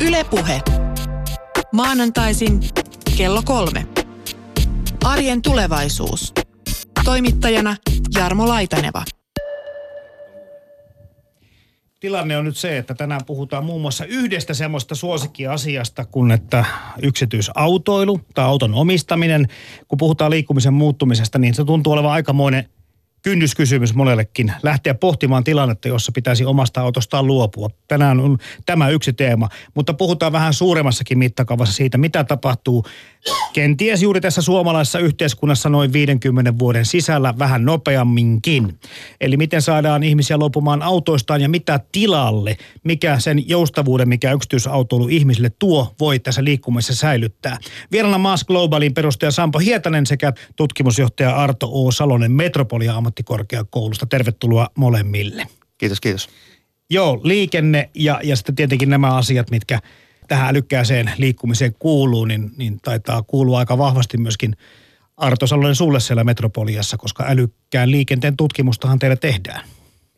Ylepuhe. Maanantaisin kello kolme. Arjen tulevaisuus. Toimittajana Jarmo Laitaneva. Tilanne on nyt se, että tänään puhutaan muun muassa yhdestä semmoista suosikkiasiasta kuin että yksityisautoilu tai auton omistaminen. Kun puhutaan liikkumisen muuttumisesta, niin se tuntuu olevan aikamoinen kynnyskysymys monellekin lähteä pohtimaan tilannetta, jossa pitäisi omasta autostaan luopua. Tänään on tämä yksi teema, mutta puhutaan vähän suuremmassakin mittakaavassa siitä, mitä tapahtuu kenties juuri tässä suomalaisessa yhteiskunnassa noin 50 vuoden sisällä vähän nopeamminkin. Eli miten saadaan ihmisiä luopumaan autoistaan ja mitä tilalle, mikä sen joustavuuden, mikä yksityisautoilu ihmisille tuo, voi tässä liikkumisessa säilyttää. Vieraana Maas Globalin perustaja Sampo Hietanen sekä tutkimusjohtaja Arto O. Salonen Metropolia ammattikorkeakoulusta. Tervetuloa molemmille. Kiitos, kiitos. Joo, liikenne ja, ja sitten tietenkin nämä asiat, mitkä tähän älykkääseen liikkumiseen kuuluu, niin, niin taitaa kuulua aika vahvasti myöskin Arto Salonen sulle siellä Metropoliassa, koska älykkään liikenteen tutkimustahan teillä tehdään.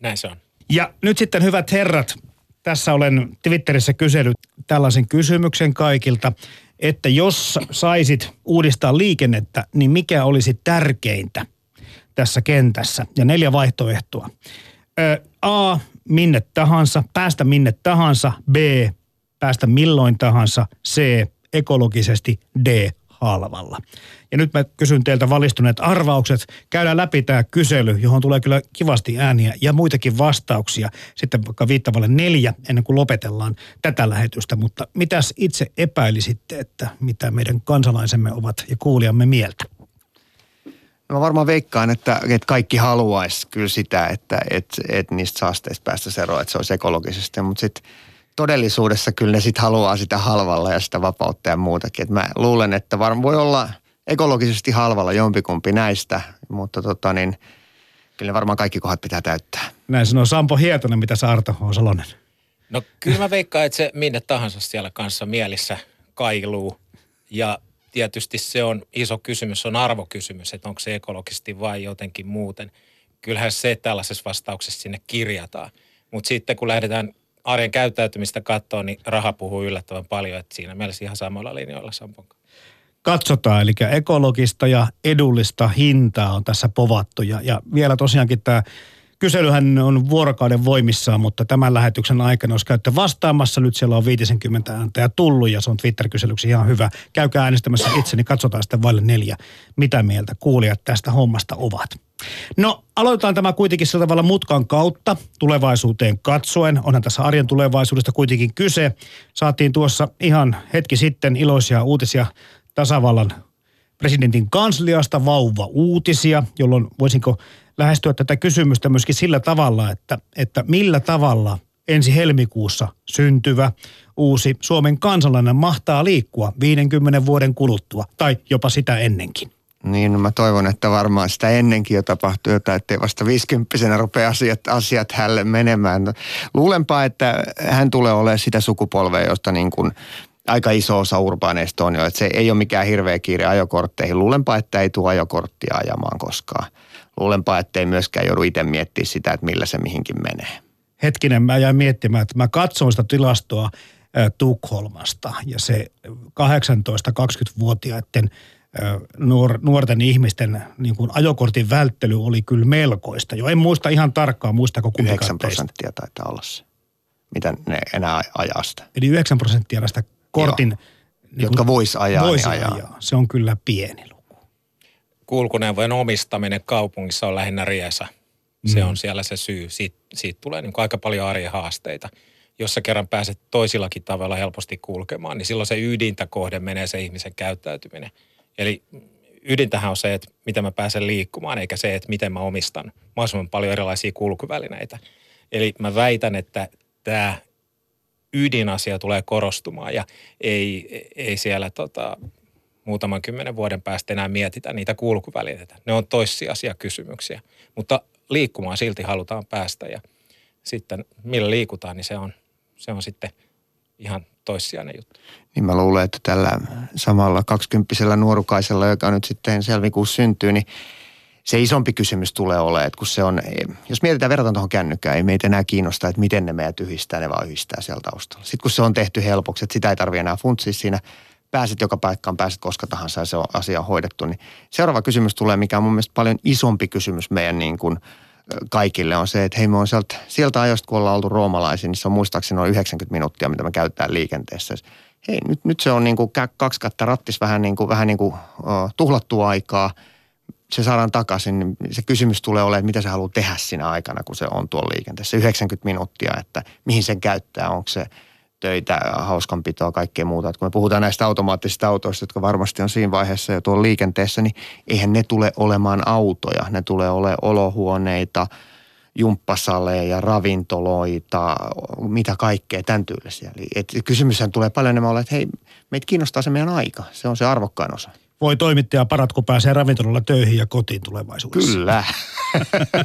Näin se on. Ja nyt sitten hyvät herrat, tässä olen Twitterissä kysellyt tällaisen kysymyksen kaikilta, että jos saisit uudistaa liikennettä, niin mikä olisi tärkeintä tässä kentässä? Ja neljä vaihtoehtoa. Ö, A, minne tahansa, päästä minne tahansa. B, päästä milloin tahansa. C, ekologisesti. D, halvalla. Ja nyt mä kysyn teiltä valistuneet arvaukset. Käydään läpi tämä kysely, johon tulee kyllä kivasti ääniä ja muitakin vastauksia. Sitten vaikka viittavalle neljä ennen kuin lopetellaan tätä lähetystä. Mutta mitäs itse epäilisitte, että mitä meidän kansalaisemme ovat ja kuulijamme mieltä? No mä varmaan veikkaan, että, että kaikki haluaisi kyllä sitä, että, että, että niistä saasteista päästä eroon, että se olisi ekologisesti. Mutta sitten todellisuudessa kyllä ne sitten haluaa sitä halvalla ja sitä vapautta ja muutakin. Et mä luulen, että varmaan voi olla ekologisesti halvalla jompikumpi näistä, mutta tota niin, kyllä ne varmaan kaikki kohdat pitää täyttää. Näin sanoo Sampo Hietonen, mitä sä Arto on Salonen. No kyllä mä veikkaan, että se minne tahansa siellä kanssa mielissä kailuu. Ja tietysti se on iso kysymys, se on arvokysymys, että onko se ekologisesti vai jotenkin muuten. Kyllähän se tällaisessa vastauksessa sinne kirjataan. Mutta sitten kun lähdetään arjen käyttäytymistä katsoa, niin raha puhuu yllättävän paljon, että siinä mielessä ihan samalla linjoilla Sampon Katsotaan, eli ekologista ja edullista hintaa on tässä povattu. Ja, ja vielä tosiaankin tämä kyselyhän on vuorokauden voimissaan, mutta tämän lähetyksen aikana, jos käytte vastaamassa, nyt siellä on 50 ääntä tullut ja se on Twitter-kyselyksi ihan hyvä. Käykää äänestämässä itse, niin katsotaan sitten vaille neljä, mitä mieltä kuulijat tästä hommasta ovat. No aloitetaan tämä kuitenkin sillä tavalla mutkan kautta tulevaisuuteen katsoen. Onhan tässä arjen tulevaisuudesta kuitenkin kyse. Saatiin tuossa ihan hetki sitten iloisia uutisia tasavallan presidentin kansliasta vauva uutisia, jolloin voisinko lähestyä tätä kysymystä myöskin sillä tavalla, että, että millä tavalla ensi helmikuussa syntyvä uusi Suomen kansalainen mahtaa liikkua 50 vuoden kuluttua tai jopa sitä ennenkin. Niin, no mä toivon, että varmaan sitä ennenkin jo tapahtuu jotain, ettei vasta 50 rupea asiat, asiat hälle menemään. Luulenpa, että hän tulee olemaan sitä sukupolvea, josta niin kuin aika iso osa urbaaneista on jo, että se ei ole mikään hirveä kiire ajokortteihin. Luulenpa, että ei tule ajokorttia ajamaan koskaan. Luulenpa, että ei myöskään joudu itse miettimään sitä, että millä se mihinkin menee. Hetkinen, mä jäin miettimään, että mä katsoin sitä tilastoa Tukholmasta ja se 18-20-vuotiaiden nuor, nuorten ihmisten niin kuin ajokortin välttely oli kyllä melkoista. Jo en muista ihan tarkkaan, muistako kumpikaan 9 prosenttia taitaa olla se, mitä ne enää ajaa sitä. Eli 9 prosenttia näistä kortin... Niin Jotka vois ajaa, voisi niin ajaa. ajaa. Se on kyllä pieni luku. Kulkuneuvojen omistaminen kaupungissa on lähinnä riesa. Se mm. on siellä se syy. Siit, siitä tulee niin aika paljon arjen haasteita. Jos sä kerran pääset toisillakin tavalla helposti kulkemaan, niin silloin se ydintä kohde menee se ihmisen käyttäytyminen. Eli ydintähän on se, että miten mä pääsen liikkumaan, eikä se, että miten mä omistan mahdollisimman paljon erilaisia kulkuvälineitä. Eli mä väitän, että tämä ydinasia tulee korostumaan ja ei, ei siellä tota, muutaman kymmenen vuoden päästä enää mietitä niitä kulkuvälineitä. Ne on toissijaisia kysymyksiä, mutta liikkumaan silti halutaan päästä ja sitten millä liikutaan, niin se on, se on sitten ihan toissijainen juttu. Niin mä luulen, että tällä samalla kaksikymppisellä nuorukaisella, joka nyt sitten selvikuussa syntyy, niin se isompi kysymys tulee olemaan, että kun se on, jos mietitään verrataan tuohon kännykkään, ei meitä enää kiinnosta, että miten ne meidät yhdistää, ne vaan yhdistää siellä taustalla. Sitten kun se on tehty helpoksi, että sitä ei tarvitse enää funtsia siinä, pääset joka paikkaan, pääset koska tahansa ja se on asia hoidettu, niin seuraava kysymys tulee, mikä on mun mielestä paljon isompi kysymys meidän niin kuin kaikille on se, että hei me on sieltä, sieltä ajoista, kun ollaan oltu roomalaisia, niin se on muistaakseni noin 90 minuuttia, mitä me käytetään liikenteessä. Hei, nyt, nyt se on niin kuin kaksi katta rattis vähän niin kuin, vähän niin kuin uh, tuhlattua aikaa – se saadaan takaisin, niin se kysymys tulee olemaan, että mitä se haluaa tehdä siinä aikana, kun se on tuolla liikenteessä. 90 minuuttia, että mihin sen käyttää, onko se töitä, hauskanpitoa, kaikkea muuta. Että kun me puhutaan näistä automaattisista autoista, jotka varmasti on siinä vaiheessa jo tuolla liikenteessä, niin eihän ne tule olemaan autoja. Ne tulee olemaan olohuoneita, jumppasaleja, ravintoloita, mitä kaikkea, tämän tyylisiä. Eli et kysymyshän tulee paljon enemmän olla, että hei, meitä kiinnostaa se meidän aika. Se on se arvokkain osa voi toimittaja parat, kun pääsee ravintolalla töihin ja kotiin tulevaisuudessa. Kyllä.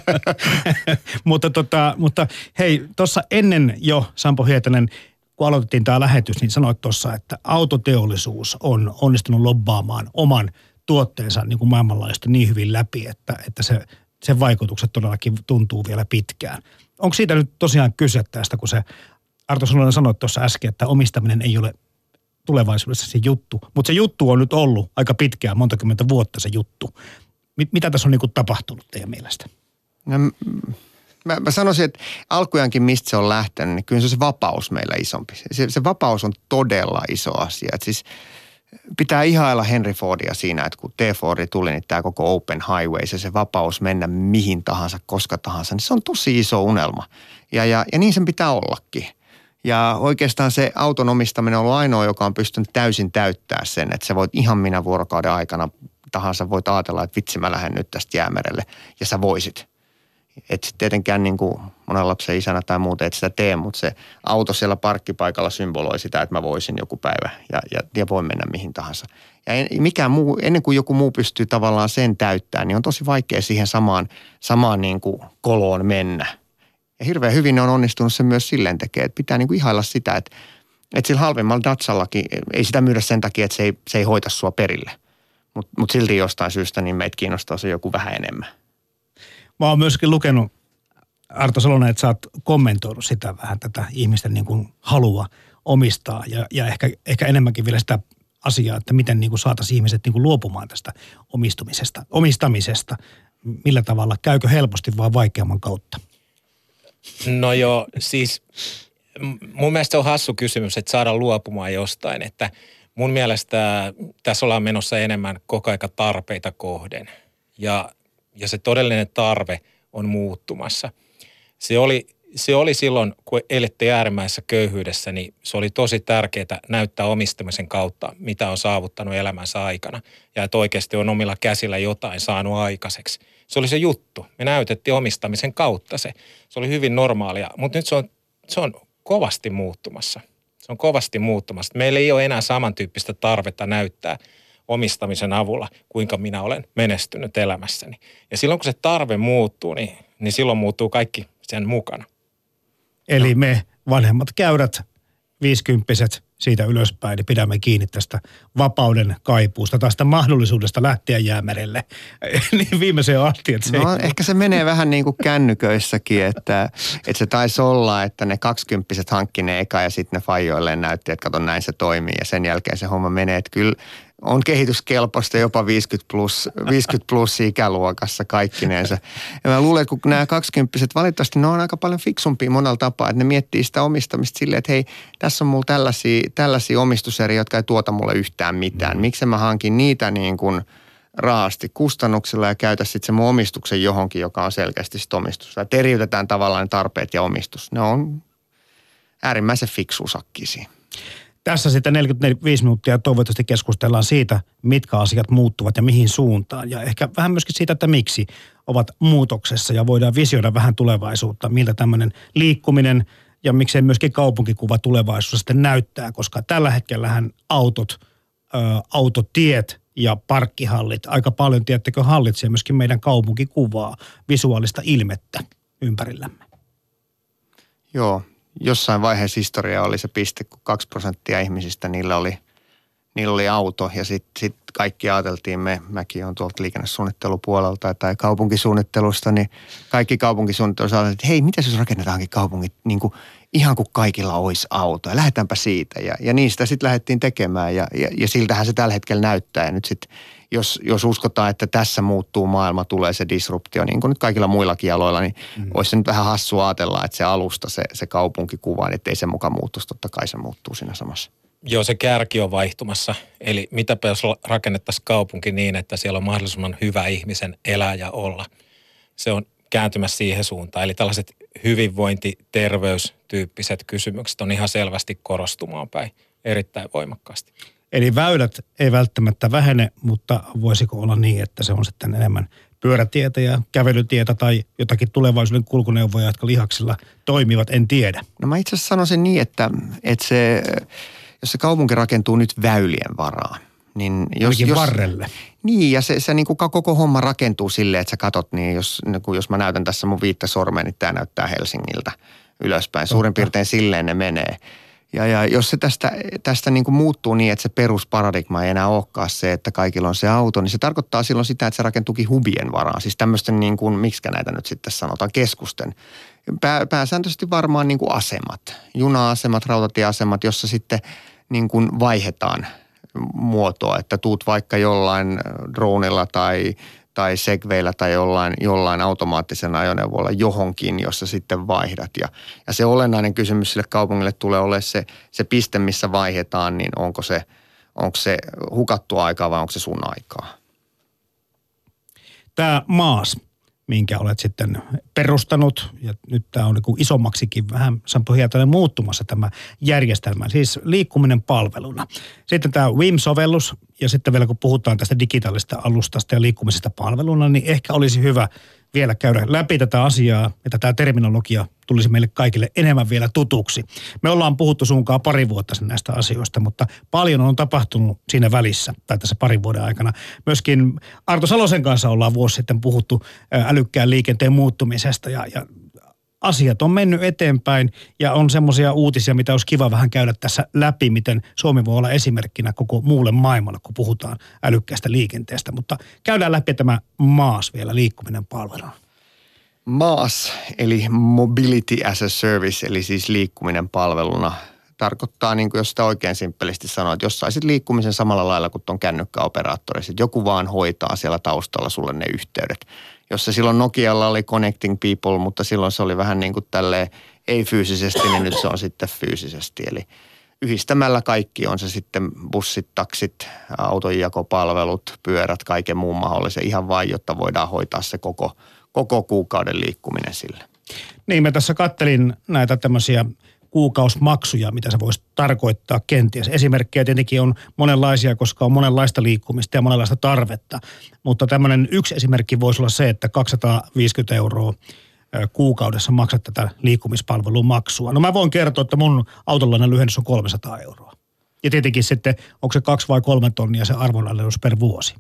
mutta, tota, mutta hei, tuossa ennen jo Sampo Hietanen, kun aloitettiin tämä lähetys, niin sanoit tuossa, että autoteollisuus on onnistunut lobbaamaan oman tuotteensa niin kuin maailmanlaajuisesti niin hyvin läpi, että, että se, sen vaikutukset todellakin tuntuu vielä pitkään. Onko siitä nyt tosiaan kyse tästä, kun se Arto Sulonen sanoi tuossa äsken, että omistaminen ei ole tulevaisuudessa se juttu. Mutta se juttu on nyt ollut aika pitkään, monta kymmentä vuotta se juttu. Mitä tässä on niin kuin tapahtunut teidän mielestä? No, mä, mä sanoisin, että alkujaankin mistä se on lähtenyt, niin kyllä se on se vapaus meillä isompi. Se, se vapaus on todella iso asia. Et siis pitää ihailla Henry Fordia siinä, että kun T-Fordi tuli, niin tämä koko Open Highway, se, se vapaus mennä mihin tahansa, koska tahansa, niin se on tosi iso unelma. Ja, ja, ja niin sen pitää ollakin. Ja oikeastaan se auton omistaminen on ollut ainoa, joka on pystynyt täysin täyttää sen, että sä voit ihan minä vuorokauden aikana tahansa voit ajatella, että vitsi mä lähden nyt tästä jäämerelle ja sä voisit. Et tietenkään niin kuin monen lapsen isänä tai muuta et sitä tee, mutta se auto siellä parkkipaikalla symboloi sitä, että mä voisin joku päivä ja, ja, ja voin mennä mihin tahansa. Ja en, mikään muu, ennen kuin joku muu pystyy tavallaan sen täyttämään, niin on tosi vaikea siihen samaan, samaan niin kuin koloon mennä – ja hirveän hyvin ne on onnistunut se myös silleen tekee, että pitää niinku ihailla sitä, että, että sillä halvemmalla Datsallakin ei sitä myydä sen takia, että se ei, se ei hoita sua perille. Mutta mut silti jostain syystä niin meitä kiinnostaa se joku vähän enemmän. Mä oon myöskin lukenut, Arto Salonen, että sä oot kommentoinut sitä vähän tätä ihmisten niin kuin halua omistaa ja, ja ehkä, ehkä enemmänkin vielä sitä asiaa, että miten niin kuin saataisiin ihmiset niin kuin luopumaan tästä omistumisesta, omistamisesta. Millä tavalla, käykö helposti vai vaikeamman kautta? No joo, siis mun mielestä on hassu kysymys, että saada luopumaan jostain, että mun mielestä tässä ollaan menossa enemmän koko aika tarpeita kohden. Ja, ja se todellinen tarve on muuttumassa. Se oli, se oli silloin, kun elettiin äärimmäisessä köyhyydessä, niin se oli tosi tärkeää näyttää omistamisen kautta, mitä on saavuttanut elämänsä aikana. Ja että oikeasti on omilla käsillä jotain saanut aikaiseksi – se oli se juttu. Me näytettiin omistamisen kautta se. Se oli hyvin normaalia, mutta nyt se on, se on kovasti muuttumassa. Se on kovasti muuttumassa. Meillä ei ole enää samantyyppistä tarvetta näyttää omistamisen avulla, kuinka minä olen menestynyt elämässäni. Ja silloin kun se tarve muuttuu, niin, niin silloin muuttuu kaikki sen mukana. Eli me vanhemmat käyrät, viisikymppiset, siitä ylöspäin, niin pidämme kiinni tästä vapauden kaipuusta, tästä mahdollisuudesta lähteä jäämerelle. niin viimeiseen asti, että se no, ei... ehkä se menee vähän niin kuin kännyköissäkin, että, että se taisi olla, että ne kaksikymppiset hankki ne eka ja sitten ne fajoilleen näytti, että kato näin se toimii ja sen jälkeen se homma menee, että kyllä on kehityskelpoista jopa 50 plus, 50 plus ikäluokassa kaikkineensa. Ja mä luulen, että kun nämä kaksikymppiset valitettavasti ne on aika paljon fiksumpia monella tapaa, että ne miettii sitä omistamista silleen, että hei, tässä on mulla tällaisia, tällaisia omistuseriä, jotka ei tuota mulle yhtään mitään. Miksi mä hankin niitä niin kuin raasti kustannuksilla ja käytä sitten se mun omistuksen johonkin, joka on selkeästi sit omistus. Ja eriytetään tavallaan tarpeet ja omistus. Ne on äärimmäisen fiksuusakkisia. Tässä sitten 45 minuuttia toivottavasti keskustellaan siitä, mitkä asiat muuttuvat ja mihin suuntaan. Ja ehkä vähän myöskin siitä, että miksi ovat muutoksessa ja voidaan visioida vähän tulevaisuutta, miltä tämmöinen liikkuminen ja miksei myöskin kaupunkikuva tulevaisuudessa sitten näyttää, koska tällä hetkellähän autot, ö, autotiet ja parkkihallit aika paljon, tiedättekö, hallitsee myöskin meidän kaupunkikuvaa, visuaalista ilmettä ympärillämme. Joo, jossain vaiheessa historiaa oli se piste, kun kaksi prosenttia ihmisistä, niillä oli, niillä oli auto ja sitten sit kaikki ajateltiin, me, mäkin on tuolta liikennesuunnittelupuolelta tai kaupunkisuunnittelusta, niin kaikki kaupunkisuunnittelussa ajateltiin, että hei, mitä jos rakennetaankin kaupungit niin kuin ihan kuin kaikilla olisi auto ja lähdetäänpä siitä. Ja, ja niistä sitten lähdettiin tekemään ja, ja, ja siltähän se tällä hetkellä näyttää. Ja nyt sitten jos, jos uskotaan, että tässä muuttuu maailma, tulee se disruptio, niin kuin nyt kaikilla muillakin aloilla, niin mm. olisi se nyt vähän hassua ajatella, että se alusta, se, se kaupunkikuva, niin ei se mukaan muuttuisi, totta kai se muuttuu siinä samassa. Joo, se kärki on vaihtumassa. Eli mitäpä jos rakennettaisiin kaupunki niin, että siellä on mahdollisimman hyvä ihmisen elää ja olla. Se on kääntymässä siihen suuntaan. Eli tällaiset hyvinvointi, terveystyyppiset kysymykset on ihan selvästi korostumaan päin erittäin voimakkaasti. Eli väylät ei välttämättä vähene, mutta voisiko olla niin, että se on sitten enemmän pyörätietä ja kävelytietä tai jotakin tulevaisuuden kulkuneuvoja, jotka lihaksilla toimivat, en tiedä. No mä itse asiassa sanoisin niin, että, että se, jos se kaupunki rakentuu nyt väylien varaan, niin jos, jos, varrelle. Niin, ja se, se niin kuin koko homma rakentuu silleen, että sä katot, niin jos, niin kuin jos mä näytän tässä mun viittä sormea, niin tämä näyttää Helsingiltä ylöspäin. Suurin piirtein silleen ne menee. Ja, ja jos se tästä, tästä niin kuin muuttuu niin, että se perusparadigma ei enää olekaan se, että kaikilla on se auto, niin se tarkoittaa silloin sitä, että se rakentuukin hubien varaan. Siis tämmöisten, niin kuin, miksi näitä nyt sitten sanotaan, keskusten. Pää, pääsääntöisesti varmaan niin kuin asemat, juna-asemat, rautatieasemat, jossa sitten niin kuin vaihdetaan muotoa, että tuut vaikka jollain dronella tai tai segveillä tai jollain, jollain automaattisen ajoneuvolla johonkin, jossa sitten vaihdat. Ja, ja se olennainen kysymys sille kaupungille tulee olemaan se, se piste, missä vaihdetaan, niin onko se, onko se hukattu aikaa vai onko se sun aikaa? Tämä maas, minkä olet sitten perustanut, ja nyt tämä on niin isommaksikin vähän Sampo Hietanen muuttumassa tämä järjestelmä, siis liikkuminen palveluna. Sitten tämä WIM-sovellus, ja sitten vielä kun puhutaan tästä digitaalista alustasta ja liikkumisesta palveluna, niin ehkä olisi hyvä vielä käydä läpi tätä asiaa, että tämä terminologia tulisi meille kaikille enemmän vielä tutuksi. Me ollaan puhuttu sunkaan pari vuotta sen näistä asioista, mutta paljon on tapahtunut siinä välissä tai tässä parin vuoden aikana. Myöskin Arto Salosen kanssa ollaan vuosi sitten puhuttu älykkään liikenteen muuttumisesta ja, ja asiat on mennyt eteenpäin ja on semmoisia uutisia, mitä olisi kiva vähän käydä tässä läpi, miten Suomi voi olla esimerkkinä koko muulle maailmalle, kun puhutaan älykkäästä liikenteestä. Mutta käydään läpi tämä maas vielä liikkuminen palveluna. MAAS, eli Mobility as a Service, eli siis liikkuminen palveluna, tarkoittaa, niin kuin jos sitä oikein simppelisti sanoo, että jos saisit liikkumisen samalla lailla kuin tuon kännykkäoperaattori, että joku vaan hoitaa siellä taustalla sulle ne yhteydet jossa silloin Nokialla oli Connecting People, mutta silloin se oli vähän niin kuin tälleen ei fyysisesti, niin nyt se on sitten fyysisesti. Eli yhdistämällä kaikki, on se sitten bussit, taksit, autojakopalvelut, pyörät, kaiken muun mahdollisen, ihan vain, jotta voidaan hoitaa se koko, koko kuukauden liikkuminen sille. Niin, mä tässä kattelin näitä tämmöisiä kuukausmaksuja, mitä se voisi tarkoittaa kenties. Esimerkkejä tietenkin on monenlaisia, koska on monenlaista liikkumista ja monenlaista tarvetta. Mutta tämmöinen yksi esimerkki voisi olla se, että 250 euroa kuukaudessa maksat tätä liikkumispalvelun maksua. No mä voin kertoa, että mun autollainen lyhennys on 300 euroa. Ja tietenkin sitten, onko se kaksi vai kolme tonnia se arvonalennus per vuosi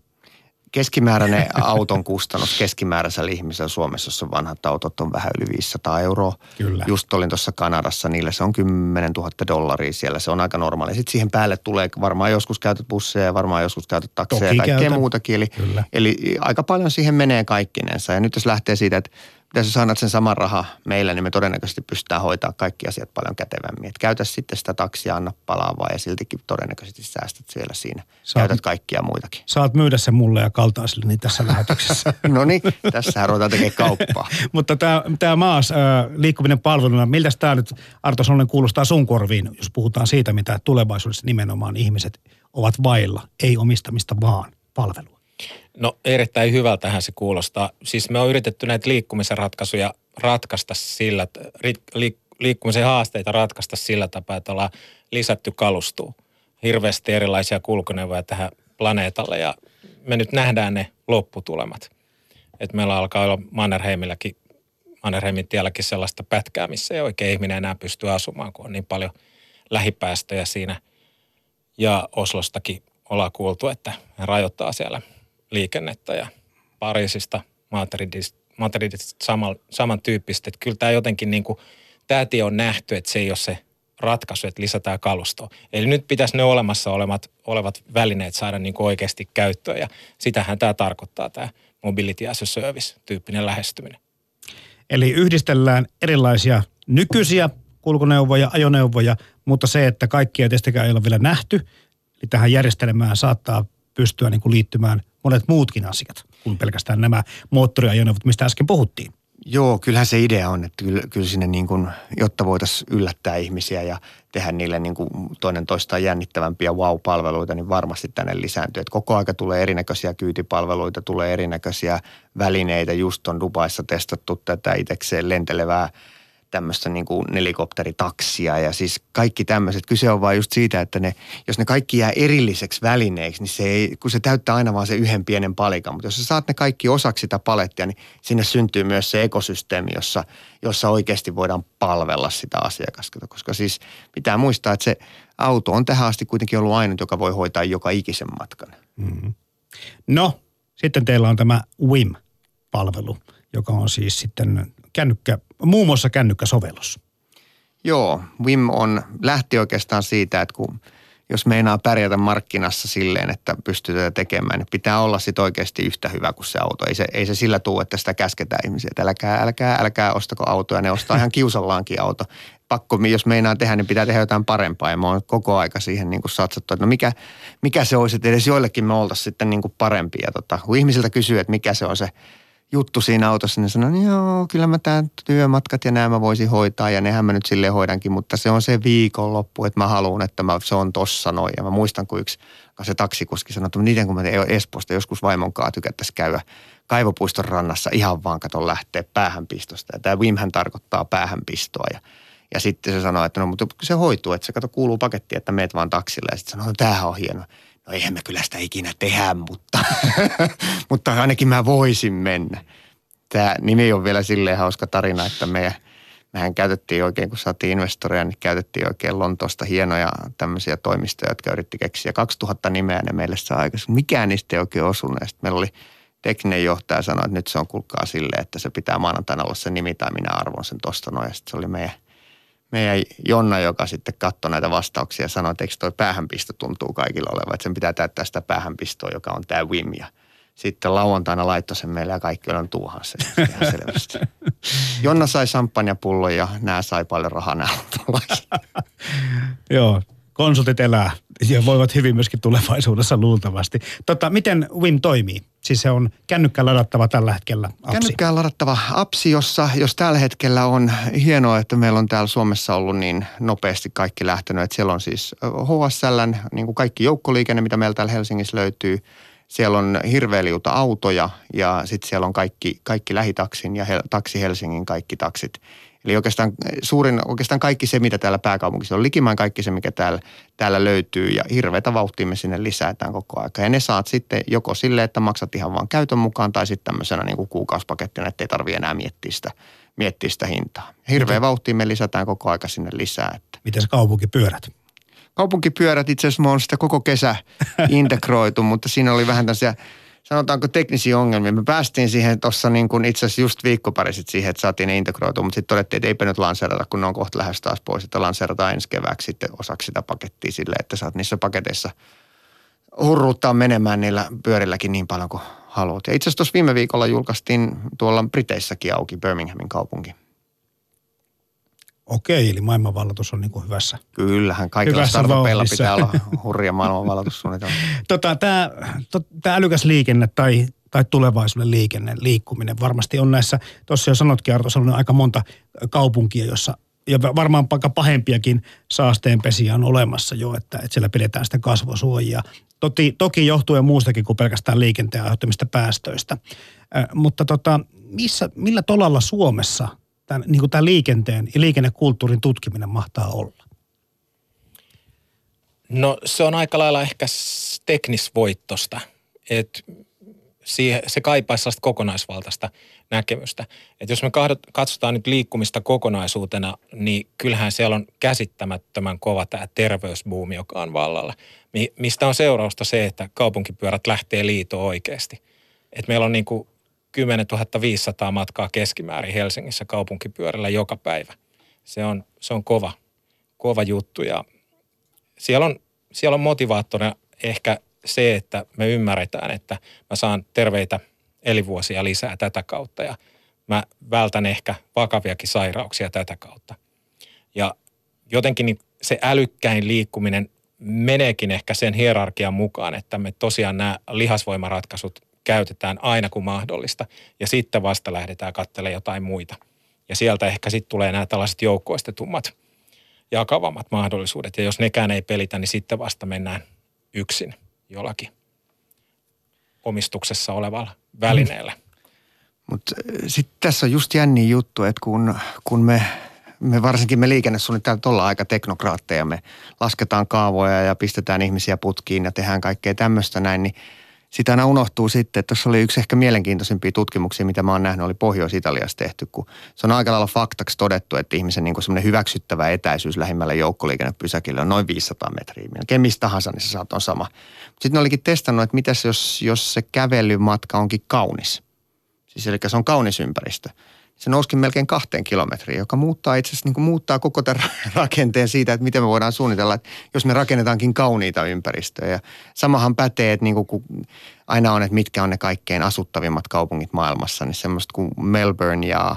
keskimääräinen auton kustannus keskimääräisellä ihmisellä Suomessa, jossa vanhat autot on vähän yli 500 euroa. Kyllä. Just olin tuossa Kanadassa, niille se on 10 000 dollaria siellä, se on aika normaali. Sitten siihen päälle tulee varmaan joskus käytöt busseja ja varmaan joskus käytöt takseja ja kaikkea käytän. muutakin. Eli, eli aika paljon siihen menee kaikkinensa. Ja nyt jos lähtee siitä, että pitäisi saada sen saman raha meillä, niin me todennäköisesti pystytään hoitaa kaikki asiat paljon kätevämmin. Et käytä sitten sitä taksia, anna palaavaa ja siltikin todennäköisesti säästät siellä siinä. Saat, Käytät kaikkia muitakin. Saat myydä sen mulle ja kaltaisille niin tässä lähetyksessä. no niin, tässä ruvetaan tekemään kauppaa. Mutta tämä, maas, äh, liikkuminen palveluna, miltä tämä nyt Arto Sonnen kuulostaa sun korviin, jos puhutaan siitä, mitä tulevaisuudessa nimenomaan ihmiset ovat vailla, ei omistamista vaan palvelua? No erittäin hyvältähän se kuulostaa. Siis me on yritetty näitä liikkumisen ratkaisuja ratkaista sillä, li, liikkumisen haasteita ratkaista sillä tapaa, että ollaan lisätty kalustua. Hirveästi erilaisia kulkuneuvoja tähän planeetalle ja me nyt nähdään ne lopputulemat. Et meillä alkaa olla Mannerheimilläkin, Mannerheimin tielläkin sellaista pätkää, missä ei oikein ihminen enää pysty asumaan, kun on niin paljon lähipäästöjä siinä. Ja Oslostakin ollaan kuultu, että rajoittaa siellä liikennettä ja Pariisista, Madridista, Madridista saman, samantyyppistä. Että kyllä tämä jotenkin niin kuin, tämä tie on nähty, että se ei ole se ratkaisu, että lisätään kalustoa. Eli nyt pitäisi ne olemassa olevat, olevat välineet saada niin kuin oikeasti käyttöön ja sitähän tämä tarkoittaa tämä mobility as a service tyyppinen lähestyminen. Eli yhdistellään erilaisia nykyisiä kulkuneuvoja, ajoneuvoja, mutta se, että kaikkia tietystikään ei ole vielä nähty, niin tähän järjestelmään saattaa pystyä niin kuin liittymään monet muutkin asiat kuin pelkästään nämä moottoriajoneuvot, mistä äsken puhuttiin. Joo, kyllähän se idea on, että kyllä, kyllä sinne niin kuin, jotta voitaisiin yllättää ihmisiä ja tehdä niille niin kuin toinen toistaan jännittävämpiä wow-palveluita, niin varmasti tänne lisääntyy. Että koko aika tulee erinäköisiä kyytipalveluita, tulee erinäköisiä välineitä. Just on Dubaissa testattu tätä itsekseen lentelevää tämmöistä niin kuin nelikopteritaksia ja siis kaikki tämmöiset. Kyse on vain just siitä, että ne, jos ne kaikki jää erilliseksi välineiksi, niin se ei, kun se täyttää aina vaan se yhden pienen palikan. Mutta jos sä saat ne kaikki osaksi sitä palettia, niin sinne syntyy myös se ekosysteemi, jossa, jossa oikeasti voidaan palvella sitä asiakasta. Koska siis pitää muistaa, että se auto on tähän asti kuitenkin ollut ainut, joka voi hoitaa joka ikisen matkan. Mm-hmm. No, sitten teillä on tämä WIM-palvelu, joka on siis sitten kännykkä, muun muassa kännykkäsovellus. Joo, Wim on, lähti oikeastaan siitä, että kun jos meinaa pärjätä markkinassa silleen, että pystyy tätä tekemään, niin pitää olla sit oikeasti yhtä hyvä kuin se auto. Ei se, ei se sillä tule, että sitä käsketään ihmisiä, että älkää, älkää, älkää ostako autoja. Ne ostaa ihan kiusallaankin auto. Pakko, jos meinaa tehdä, niin pitää tehdä jotain parempaa. Ja mä oon koko aika siihen niin kuin satsattu, että no mikä, mikä se olisi, että edes joillekin me oltaisiin sitten niin kuin parempia. Tota, kun ihmisiltä kysyy, että mikä se on se juttu siinä autossa, niin sanoin, joo, kyllä mä tämän työmatkat ja nämä mä voisin hoitaa ja nehän mä nyt sille hoidankin, mutta se on se viikonloppu, että mä haluan, että mä, se on tossa noin. Ja mä muistan, kun yksi se taksikuski sanoi, että niiden kun mä Espoosta joskus vaimon kanssa tykättäisiin käydä kaivopuiston rannassa ihan vaan katon lähteä päähänpistosta. Ja tämä Wimhän tarkoittaa päähänpistoa ja ja sitten se sanoi, että no mutta se hoituu, että se kato kuuluu pakettiin, että meet vaan taksille. Ja sitten sanoi, että no, tämähän on hieno. No eihän me kyllä sitä ikinä tehdä, mutta, mutta ainakin mä voisin mennä. Tämä nimi on vielä silleen hauska tarina, että me, mehän käytettiin oikein, kun saatiin investoreja, niin käytettiin oikein Lontoosta hienoja tämmöisiä toimistoja, jotka yritti keksiä 2000 nimeä ne meille saa aikaisemmin. Mikään niistä ei oikein osunut. Meillä oli tekninen johtaja sanoi, että nyt se on kulkaa silleen, että se pitää maanantaina olla se nimi tai minä arvon sen tosta noin. Ja sitten se oli meidän meidän Jonna, joka sitten katsoi näitä vastauksia ja sanoi, että eikö toi päähänpisto tuntuu kaikilla olevan, että sen pitää täyttää sitä päähänpistoa, joka on tämä WIM. Ja sitten lauantaina laittoi sen meille ja kaikki on tuuhan se ihan selvästi. Jonna sai champagnepullon ja nämä sai paljon rahaa nämä Joo, konsultit elää ja voivat hyvin myöskin tulevaisuudessa luultavasti. Tota, miten WIM toimii? Siis se on kännykkään ladattava tällä hetkellä appsi. Kännykkään ladattava appsi, jossa jos tällä hetkellä on hienoa, että meillä on täällä Suomessa ollut niin nopeasti kaikki lähtenyt. Että siellä on siis HSL, niin kuin kaikki joukkoliikenne, mitä meillä täällä Helsingissä löytyy. Siellä on hirveä autoja ja sitten siellä on kaikki, kaikki lähitaksin ja Taksi Helsingin kaikki taksit. Eli oikeastaan suurin, oikeastaan kaikki se, mitä täällä pääkaupungissa on, likimain kaikki se, mikä täällä, täällä löytyy ja hirveätä vauhtia me sinne lisätään koko ajan. Ja ne saat sitten joko sille, että maksat ihan vaan käytön mukaan tai sitten tämmöisenä niin kuin kuukausipakettina, että ei tarvitse enää miettiä sitä, miettiä sitä hintaa. Hirveä vauhtia me lisätään koko aika sinne lisää. Että. Miten se kaupunkipyörät? Kaupunkipyörät itse asiassa on sitä koko kesä integroitu, mutta siinä oli vähän tämmöisiä sanotaanko teknisiä ongelmia. Me päästiin siihen tuossa niin kuin itse asiassa just viikko pari sitten siihen, että saatiin ne integroitua, mutta sitten todettiin, että eipä nyt lanseerata, kun ne on kohta lähes taas pois, että lanseerataan ensi kevääksi sitten osaksi sitä pakettia sille, että saat niissä paketeissa hurruuttaa menemään niillä pyörilläkin niin paljon kuin haluat. Ja itse asiassa tuossa viime viikolla julkaistiin tuolla Briteissäkin auki Birminghamin kaupunki. Okei, eli maailmanvallatus on niin kuin hyvässä Kyllähän, kaikilla startupeilla pitää olla hurja maailmanvallatussuunnitelma. tota, tämä, to, tämä älykäs liikenne tai, tai tulevaisuuden liikenne, liikkuminen varmasti on näissä, tuossa jo sanotkin Arto, on aika monta kaupunkia, jossa ja varmaan aika pahempiakin saasteenpesiä on olemassa jo, että, että siellä pidetään sitä kasvosuojia. Toki, toki johtuen muustakin kuin pelkästään liikenteen aiheuttamista päästöistä. Äh, mutta tota, missä, millä tolalla Suomessa tämän, niin kuin tämän liikenteen ja liikennekulttuurin tutkiminen mahtaa olla? No se on aika lailla ehkä teknisvoittosta, että se kaipaisi sellaista kokonaisvaltaista näkemystä. Että jos me katsotaan nyt liikkumista kokonaisuutena, niin kyllähän siellä on käsittämättömän kova tämä terveysbuumi, joka on vallalla. Mistä on seurausta se, että kaupunkipyörät lähtee liito oikeasti. Että meillä on niin kuin 10 500 matkaa keskimäärin Helsingissä kaupunkipyörällä joka päivä. Se on, se on kova, kova juttu ja siellä on, siellä on motivaattorina ehkä se, että me ymmärretään, että mä saan terveitä elinvuosia lisää tätä kautta ja mä vältän ehkä vakaviakin sairauksia tätä kautta. Ja jotenkin niin se älykkäin liikkuminen meneekin ehkä sen hierarkian mukaan, että me tosiaan nämä lihasvoimaratkaisut käytetään aina kun mahdollista ja sitten vasta lähdetään katselemaan jotain muita. Ja sieltä ehkä sitten tulee nämä tällaiset joukkoistetummat jakavammat mahdollisuudet. Ja jos nekään ei pelitä, niin sitten vasta mennään yksin jollakin omistuksessa olevalla välineellä. Mm. Mutta sitten tässä on just jänni juttu, että kun, kun me, me varsinkin me liikennesuunnittelijat ollaan aika teknokraatteja, me lasketaan kaavoja ja pistetään ihmisiä putkiin ja tehdään kaikkea tämmöistä näin, niin sitä aina unohtuu sitten, että tuossa oli yksi ehkä mielenkiintoisimpia tutkimuksia, mitä mä oon nähnyt, oli Pohjois-Italiassa tehty, kun se on aika lailla faktaksi todettu, että ihmisen niin semmoinen hyväksyttävä etäisyys lähimmälle joukkoliikennepysäkille on noin 500 metriä. Melkein mistä tahansa, niin se saat on sama. Sitten ne olikin testannut, että mitäs jos, jos se kävelymatka onkin kaunis. Siis eli se on kaunis ympäristö se nouskin melkein kahteen kilometriin, joka muuttaa itse asiassa niin kuin muuttaa koko tämän rakenteen siitä, että miten me voidaan suunnitella, että jos me rakennetaankin kauniita ympäristöjä. Ja samahan pätee, että niin kuin, kun aina on, että mitkä on ne kaikkein asuttavimmat kaupungit maailmassa, niin semmoista kuin Melbourne ja,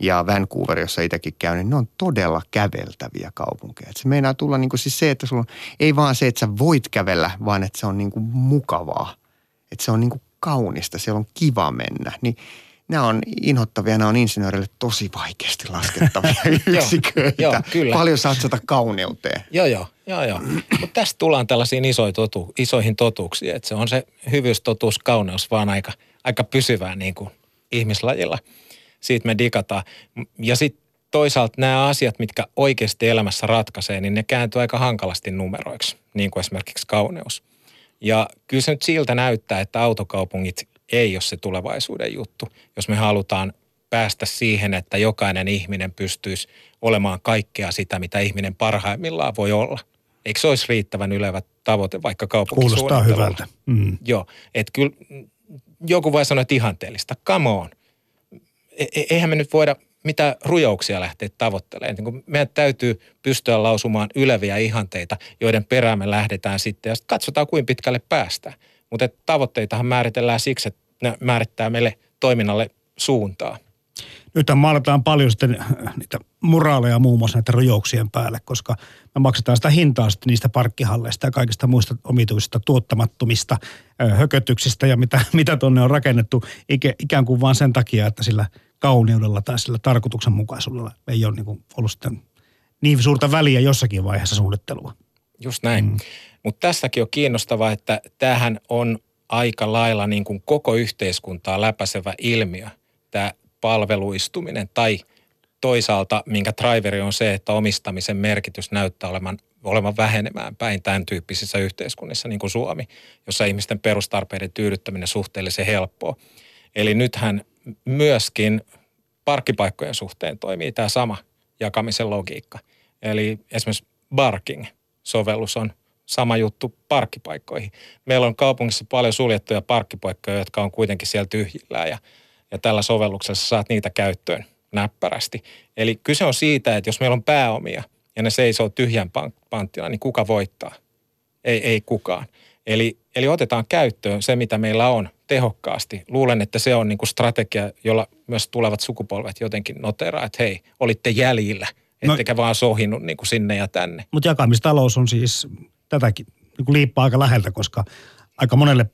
ja Vancouver, jossa itsekin käy, niin ne on todella käveltäviä kaupunkeja. Että se meinaa tulla niin kuin siis se, että sulla on, ei vaan se, että sä voit kävellä, vaan että se on niin kuin mukavaa. Että se on niin kuin kaunista, siellä on kiva mennä. Niin nämä on inhottavia, nämä on insinöörille tosi vaikeasti laskettavia yksiköitä. joo, kyllä. Paljon satsata kauneuteen. Joo, joo, joo, joo. Mutta tästä tullaan tällaisiin isoihin, totu, isoihin totuuksiin, että se on se hyvyys, totuus, kauneus vaan aika, aika pysyvää niin kuin ihmislajilla. Siitä me digataan. Ja sitten toisaalta nämä asiat, mitkä oikeasti elämässä ratkaisee, niin ne kääntyy aika hankalasti numeroiksi, niin kuin esimerkiksi kauneus. Ja kyllä se nyt siltä näyttää, että autokaupungit ei ole se tulevaisuuden juttu. Jos me halutaan päästä siihen, että jokainen ihminen pystyisi olemaan kaikkea sitä, mitä ihminen parhaimmillaan voi olla. Eikö se olisi riittävän ylevä tavoite vaikka kaupunkisuunnittelulla? Kuulostaa hyvältä. Mm. Joo, että kyllä joku voi sanoa, että ihanteellista. Come on. E- e- eihän me nyt voida mitä rujouksia lähteä tavoittelemaan. Niin meidän täytyy pystyä lausumaan yleviä ihanteita, joiden perään me lähdetään sitten ja sitten katsotaan, kuinka pitkälle päästään. Mutta tavoitteitahan määritellään siksi, että ne määrittää meille toiminnalle suuntaa. Nyt maalataan paljon sitten äh, niitä moraaleja muun muassa näiden rojouksien päälle, koska me maksetaan sitä hintaa sitten niistä parkkihalleista ja kaikista muista omituisista tuottamattomista äh, hökötyksistä ja mitä, mitä tuonne on rakennettu ikään kuin vain sen takia, että sillä kauneudella tai sillä tarkoituksenmukaisuudella ei ole niin kuin ollut sitten niin suurta väliä jossakin vaiheessa suunnittelua. Just näin. Mm. Mutta tässäkin on kiinnostavaa, että tämähän on aika lailla niin kuin koko yhteiskuntaa läpäisevä ilmiö, tämä palveluistuminen tai toisaalta, minkä driveri on se, että omistamisen merkitys näyttää olevan, olevan vähenemään päin tämän tyyppisissä yhteiskunnissa, niin kuin Suomi, jossa ihmisten perustarpeiden tyydyttäminen suhteellisen helppoa. Eli nythän myöskin parkkipaikkojen suhteen toimii tämä sama jakamisen logiikka. Eli esimerkiksi Barking-sovellus on sama juttu parkkipaikkoihin. Meillä on kaupungissa paljon suljettuja parkkipaikkoja, jotka on kuitenkin siellä tyhjillään ja, ja tällä sovelluksessa saat niitä käyttöön näppärästi. Eli kyse on siitä, että jos meillä on pääomia ja ne seisoo tyhjän panttina, niin kuka voittaa? Ei, ei kukaan. Eli, eli otetaan käyttöön se, mitä meillä on tehokkaasti. Luulen, että se on niin kuin strategia, jolla myös tulevat sukupolvet jotenkin noteraa, että hei, olitte jäljillä, no- ettekä no, vaan sohinut niin kuin sinne ja tänne. Mutta jakamistalous on siis tätäkin niin kuin liippaa aika läheltä, koska aika monelle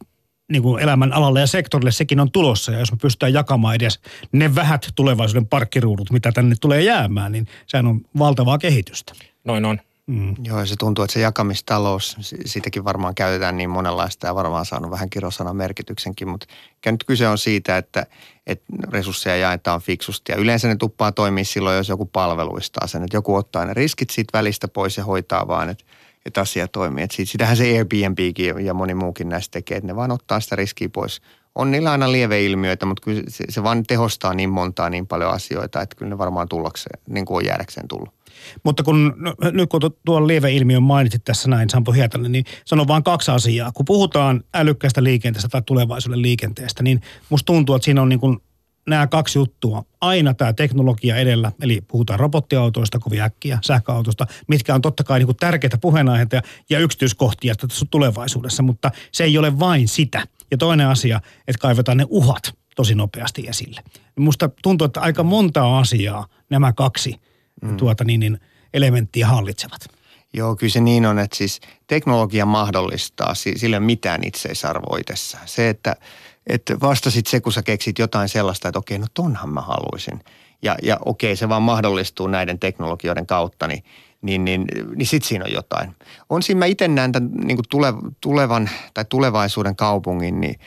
niin kuin elämän alalle ja sektorille sekin on tulossa. Ja jos me pystytään jakamaan edes ne vähät tulevaisuuden parkkiruudut, mitä tänne tulee jäämään, niin sehän on valtavaa kehitystä. Noin on. Mm. Joo, ja se tuntuu, että se jakamistalous, siitäkin varmaan käytetään niin monenlaista ja varmaan saanut vähän kirosanan merkityksenkin, mutta nyt kyse on siitä, että, että resursseja jaetaan fiksusti ja yleensä ne tuppaa toimia silloin, jos joku palveluistaa sen, että joku ottaa ne riskit siitä välistä pois ja hoitaa vaan, että että asia toimii. Että sitähän se Airbnbkin ja moni muukin näistä tekee, että ne vaan ottaa sitä riskiä pois. On niillä aina lieveilmiöitä, mutta kyllä se, se vaan tehostaa niin montaa niin paljon asioita, että kyllä ne varmaan tullakseen, niin kuin on jäädäkseen tullut. Mutta kun no, nyt kun tuon lieveilmiön mainitsit tässä näin Sampo Hietanen, niin sanon vain kaksi asiaa. Kun puhutaan älykkäästä liikenteestä tai tulevaisuuden liikenteestä, niin musta tuntuu, että siinä on niin kuin nämä kaksi juttua. Aina tämä teknologia edellä, eli puhutaan robottiautoista kovin äkkiä, sähköautosta, mitkä on totta kai niin kuin tärkeitä puheenaiheita ja, yksityiskohtia tässä tulevaisuudessa, mutta se ei ole vain sitä. Ja toinen asia, että kaivetaan ne uhat tosi nopeasti esille. Musta tuntuu, että aika monta asiaa nämä kaksi mm. tuota, niin, niin, elementtiä hallitsevat. Joo, kyllä se niin on, että siis teknologia mahdollistaa sille mitään itseisarvoa itsessään. Se, että, että vastasit se, kun sä keksit jotain sellaista, että okei, no tonhan mä haluaisin. Ja, ja okei, se vaan mahdollistuu näiden teknologioiden kautta, niin, niin, niin, niin sitten siinä on jotain. On siinä, mä itse näen tämän niin tulevan tai tulevaisuuden kaupungin, niin –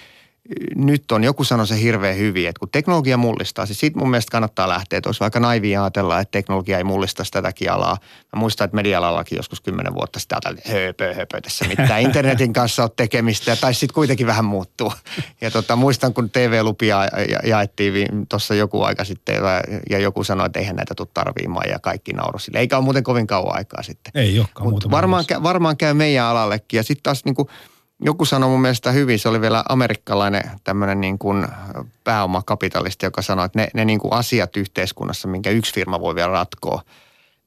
nyt on, joku sanoi se hirveän hyvin, että kun teknologia mullistaa, siis siitä mun mielestä kannattaa lähteä, että olisi vaikka naivia ajatella, että teknologia ei mullista tätäkin alaa. Mä muistan, että media-alallakin joskus kymmenen vuotta sitten että höpö, höpö, tässä mitään internetin kanssa on tekemistä, tai sitten kuitenkin vähän muuttuu. Ja tota, muistan, kun TV-lupia jaettiin tuossa joku aika sitten, ja joku sanoi, että eihän näitä tule tarviimaan, ja kaikki nauru sille. Eikä ole muuten kovin kauan aikaa sitten. Ei olekaan Mut varmaan, varmaan käy meidän alallekin, ja sitten taas niin kuin, joku sanoi mun mielestä hyvin, se oli vielä amerikkalainen tämmöinen niin kuin pääomakapitalisti, joka sanoi, että ne, ne niin kuin asiat yhteiskunnassa, minkä yksi firma voi vielä ratkoa,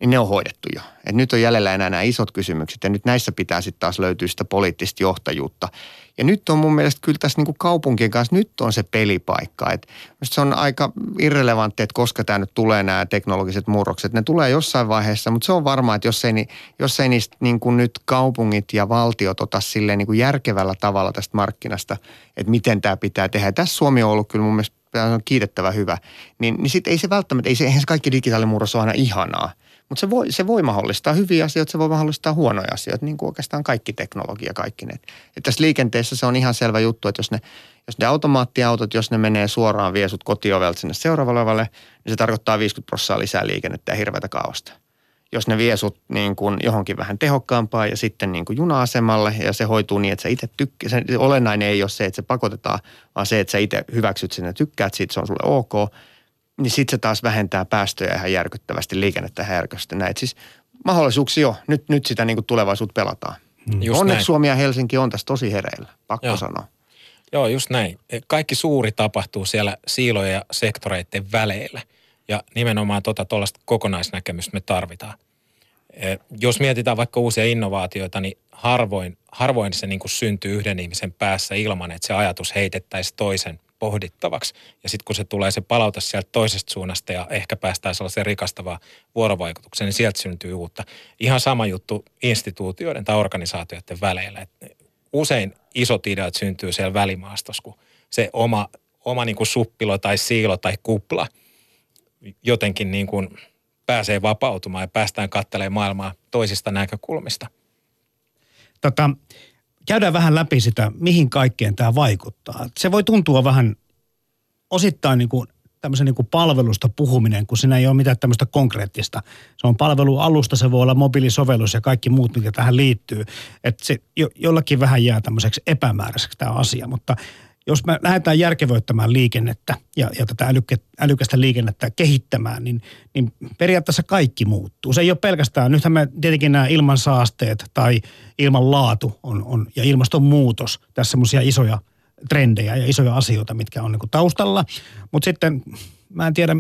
niin ne on hoidettu jo. Et nyt on jäljellä enää nämä isot kysymykset ja nyt näissä pitää sitten taas löytyä sitä poliittista johtajuutta. Ja nyt on mun mielestä kyllä tässä niin kuin kaupunkien kanssa, nyt on se pelipaikka. Et se on aika irrelevantti, että koska tämä nyt tulee nämä teknologiset murrokset. Ne tulee jossain vaiheessa, mutta se on varmaa, että jos ei, jos ei niistä niin kuin nyt kaupungit ja valtiot ota silleen niin kuin järkevällä tavalla tästä markkinasta, että miten tämä pitää tehdä. Ja tässä Suomi on ollut kyllä mun mielestä on kiitettävä hyvä. Niin, niin sitten ei se välttämättä, ei se, eihän se kaikki digitaalimurros ole aina ihanaa. Mutta se voi, se voi mahdollistaa hyviä asioita, se voi mahdollistaa huonoja asioita, niin kuin oikeastaan kaikki teknologia, kaikki ne. Et tässä liikenteessä se on ihan selvä juttu, että jos ne, jos ne automaattiautot, jos ne menee suoraan viesut kotiovelta sinne seuraavalle levalle, niin se tarkoittaa 50 prosenttia lisää liikennettä ja hirveätä kaosta. Jos ne viesut niin kuin johonkin vähän tehokkaampaa ja sitten niin kuin juna-asemalle ja se hoituu niin, että sä itse tykkää. Se olennainen ei ole se, että se pakotetaan, vaan se, että sä itse hyväksyt sen ja tykkäät siitä, se on sulle ok – niin sitten se taas vähentää päästöjä ihan järkyttävästi, liikennettä ihan järkyttävästi. Näin. Siis mahdollisuuksia jo. Nyt, nyt sitä niin kuin tulevaisuutta pelataan. Mm. Just Onneksi näin. Suomi ja Helsinki on tässä tosi hereillä, pakko Joo. sanoa. Joo, just näin. Kaikki suuri tapahtuu siellä siilojen ja sektoreiden väleillä. Ja nimenomaan tuota tuollaista kokonaisnäkemystä me tarvitaan. E, jos mietitään vaikka uusia innovaatioita, niin harvoin, harvoin se niin kuin syntyy yhden ihmisen päässä ilman, että se ajatus heitettäisiin toisen pohdittavaksi. Ja sitten kun se tulee se palaute sieltä toisesta suunnasta ja ehkä päästään sellaiseen rikastavaan vuorovaikutukseen, niin sieltä syntyy uutta. Ihan sama juttu instituutioiden tai organisaatioiden väleillä. Et usein isot ideat syntyy siellä välimaastossa, kun se oma, oma niin kuin suppilo tai siilo tai kupla jotenkin niin kuin pääsee vapautumaan ja päästään katselemaan maailmaa toisista näkökulmista. Tota, käydään vähän läpi sitä, mihin kaikkeen tämä vaikuttaa. Se voi tuntua vähän osittain niin kuin tämmöisen niin kuin palvelusta puhuminen, kun siinä ei ole mitään tämmöistä konkreettista. Se on palvelualusta, se voi olla mobiilisovellus ja kaikki muut, mitkä tähän liittyy. Että se jo, jollakin vähän jää tämmöiseksi epämääräiseksi tämä asia, mutta jos me lähdetään järkevöittämään liikennettä ja, ja tätä älykkä, älykästä liikennettä kehittämään, niin, niin periaatteessa kaikki muuttuu. Se ei ole pelkästään, nythän me tietenkin nämä ilmansaasteet tai ilmanlaatu on, on, ja ilmastonmuutos, tässä semmoisia isoja trendejä ja isoja asioita, mitkä on niin taustalla. Mutta sitten mä en tiedä,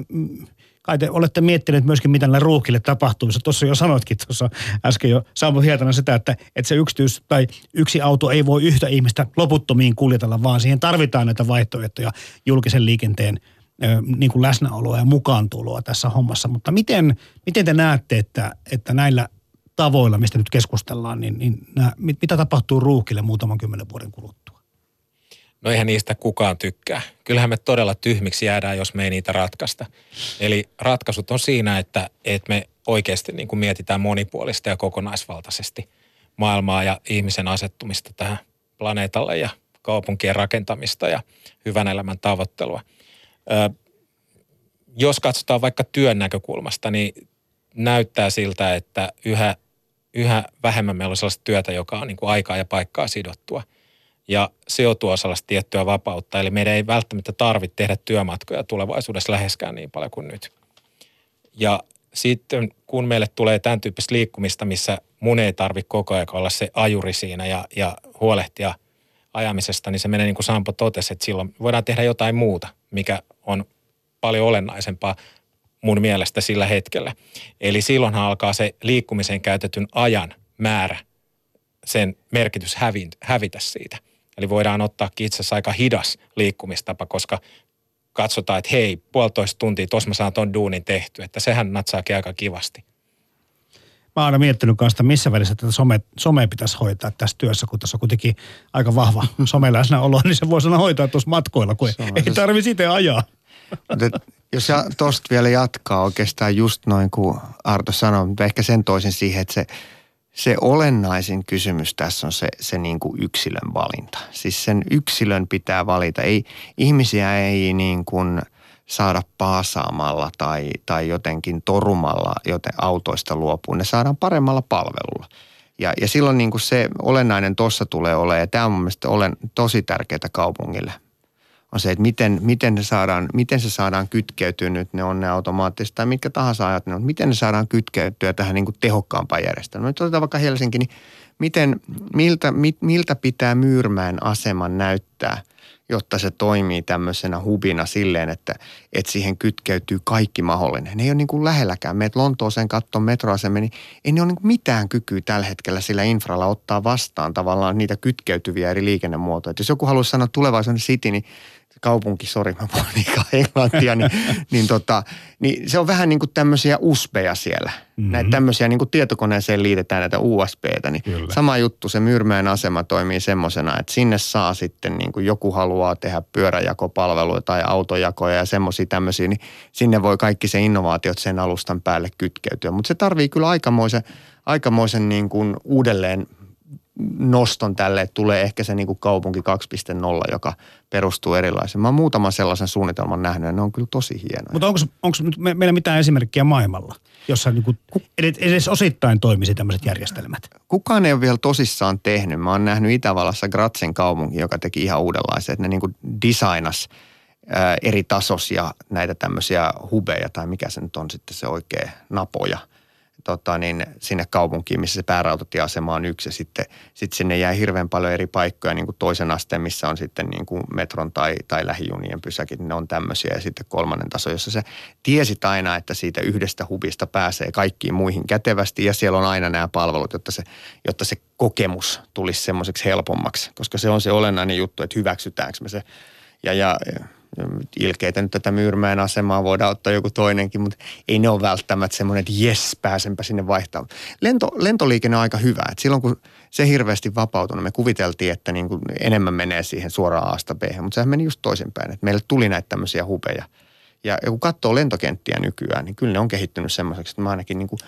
kai te olette miettineet myöskin, mitä näille ruuhkille tapahtuu. tuossa jo sanoitkin tuossa äsken jo Samu Hietana sitä, että, että se yksityis tai yksi auto ei voi yhtä ihmistä loputtomiin kuljetella, vaan siihen tarvitaan näitä vaihtoehtoja julkisen liikenteen niin kuin läsnäoloa ja mukaantuloa tässä hommassa. Mutta miten, miten te näette, että, että näillä tavoilla, mistä nyt keskustellaan, niin, niin nämä, mitä tapahtuu ruuhkille muutaman kymmenen vuoden kuluttua? No eihän niistä kukaan tykkää. Kyllähän me todella tyhmiksi jäädään, jos me ei niitä ratkaista. Eli ratkaisut on siinä, että, että me oikeasti niin kuin mietitään monipuolista ja kokonaisvaltaisesti maailmaa ja ihmisen asettumista tähän planeetalle ja kaupunkien rakentamista ja hyvän elämän tavoittelua. Ö, jos katsotaan vaikka työn näkökulmasta, niin näyttää siltä, että yhä, yhä vähemmän meillä on sellaista työtä, joka on niin kuin aikaa ja paikkaa sidottua – ja se jo tuo sellaista tiettyä vapautta. Eli meidän ei välttämättä tarvitse tehdä työmatkoja tulevaisuudessa läheskään niin paljon kuin nyt. Ja sitten kun meille tulee tämän tyyppistä liikkumista, missä mun ei tarvitse koko ajan olla se ajuri siinä ja, ja huolehtia ajamisesta, niin se menee niin kuin Sampo totesi, että silloin voidaan tehdä jotain muuta, mikä on paljon olennaisempaa mun mielestä sillä hetkellä. Eli silloinhan alkaa se liikkumiseen käytetyn ajan määrä, sen merkitys hävitä siitä. Eli voidaan ottaa itse asiassa aika hidas liikkumistapa, koska katsotaan, että hei, puolitoista tuntia, tuossa mä saan ton duunin tehty, että sehän natsaakin aika kivasti. Mä oon aina miettinyt kanssa, missä välissä tätä some, somea pitäisi hoitaa tässä työssä, kun tässä on kuitenkin aika vahva someläsnäolo, niin se voisi aina hoitaa tuossa matkoilla, kun ei, ei tarvi sitä ajaa. jos tuosta vielä jatkaa oikeastaan just noin kuin Arto sanoi, mutta ehkä sen toisin siihen, että se – se olennaisin kysymys tässä on se, se niin kuin yksilön valinta. Siis sen yksilön pitää valita. Ei, ihmisiä ei niin kuin saada paasaamalla tai, tai jotenkin torumalla joten autoista luopuu. Ne saadaan paremmalla palvelulla. Ja, ja silloin niin kuin se olennainen tuossa tulee olemaan, ja tämä on mielestäni olen tosi tärkeää kaupungille – on se, että miten, miten, ne saadaan, miten se saadaan kytkeytyä nyt, ne on ne automaattisesti tai mitkä tahansa ajat, ne on, miten ne saadaan kytkeytyä tähän niin kuin tehokkaampaan järjestelmään. Nyt otetaan vaikka Helsinki, niin miten, miltä, miltä pitää Myyrmäen aseman näyttää, jotta se toimii tämmöisenä hubina silleen, että, että siihen kytkeytyy kaikki mahdollinen. Ne ei ole niin kuin lähelläkään. Meet Lontooseen katsomaan metroasemia, niin ei ne ole niin mitään kykyä tällä hetkellä sillä infralla ottaa vastaan tavallaan niitä kytkeytyviä eri liikennemuotoja. Et jos joku haluaisi sanoa tulevaisuuden city, niin kaupunki, sori mä puhun liikaa englantia, niin, niin, tota, niin se on vähän niin kuin tämmöisiä USBeja siellä. Mm-hmm. Näitä tämmöisiä niin kuin tietokoneeseen liitetään näitä USBtä. Niin sama juttu, se Myyrmäen asema toimii semmoisena, että sinne saa sitten niin kuin joku haluaa tehdä pyöräjakopalveluja tai autojakoja ja semmoisia tämmöisiä, niin sinne voi kaikki se innovaatiot sen alustan päälle kytkeytyä. Mutta se tarvii kyllä aikamoisen, aikamoisen niin kuin uudelleen noston tälle, että tulee ehkä se niin kuin kaupunki 2.0, joka perustuu erilaisiin. Mä oon muutaman sellaisen suunnitelman nähnyt ja ne on kyllä tosi hienoja. Mutta onko, onko me, meillä mitään esimerkkiä maailmalla, jossa niin kuin edes osittain toimisi tämmöiset järjestelmät? Kukaan ei ole vielä tosissaan tehnyt. Mä oon nähnyt Itävallassa Gratsen kaupunki, joka teki ihan uudenlaisen, että ne niin kuin designas eri tasoisia näitä tämmöisiä hubeja tai mikä se nyt on sitten se oikea napoja – tota, niin sinne kaupunkiin, missä se päärautatieasema on yksi. Ja sitten sit sinne jää hirveän paljon eri paikkoja niin kuin toisen asteen, missä on sitten niin kuin metron tai, tai lähijunien pysäkit, ne on tämmöisiä. Ja sitten kolmannen taso, jossa se tiesit aina, että siitä yhdestä hubista pääsee kaikkiin muihin kätevästi. Ja siellä on aina nämä palvelut, jotta se, jotta se kokemus tulisi semmoiseksi helpommaksi, koska se on se olennainen juttu, että hyväksytäänkö me se. Ja, ja ilkeitä nyt tätä Myyrmäen asemaa voidaan ottaa joku toinenkin, mutta ei ne ole välttämättä semmoinen, että jes, pääsenpä sinne vaihtamaan. Lento, lentoliikenne on aika hyvä. että silloin kun se hirveästi vapautui, me kuviteltiin, että niin kuin enemmän menee siihen suoraan A-sta B, mutta sehän meni just toisinpäin. Että meille tuli näitä tämmöisiä hupeja. Ja kun katsoo lentokenttiä nykyään, niin kyllä ne on kehittynyt semmoiseksi, että mä ainakin niin kuin,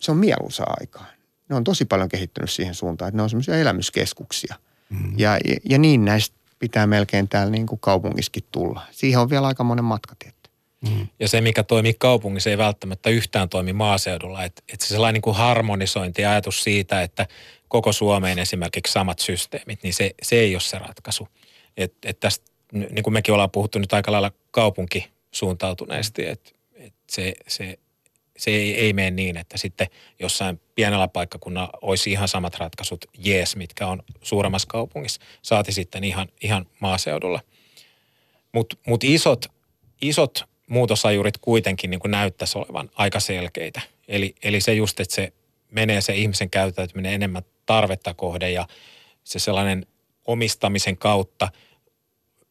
se on mieluisaa aikaa. Ne on tosi paljon kehittynyt siihen suuntaan, että ne on semmoisia elämyskeskuksia. Mm-hmm. Ja, ja, ja niin näistä pitää melkein täällä niin kuin kaupungissakin tulla. Siihen on vielä aika monen matka tietty. Mm. Ja se, mikä toimii kaupungissa, ei välttämättä yhtään toimi maaseudulla. Että et se sellainen niin kuin harmonisointi ja ajatus siitä, että koko Suomeen esimerkiksi samat systeemit, niin se, se ei ole se ratkaisu. Et, et tästä, niin kuin mekin ollaan puhuttu nyt aika lailla kaupunkisuuntautuneesti, että et se, se se ei, ei mene niin, että sitten jossain pienellä paikkakunnalla olisi ihan samat ratkaisut, jees, mitkä on suuremmassa kaupungissa. Saati sitten ihan, ihan maaseudulla. Mutta mut isot, isot muutosajurit kuitenkin niin näyttäisi olevan aika selkeitä. Eli, eli se just, että se menee se ihmisen käyttäytyminen enemmän tarvetta kohde ja se sellainen omistamisen kautta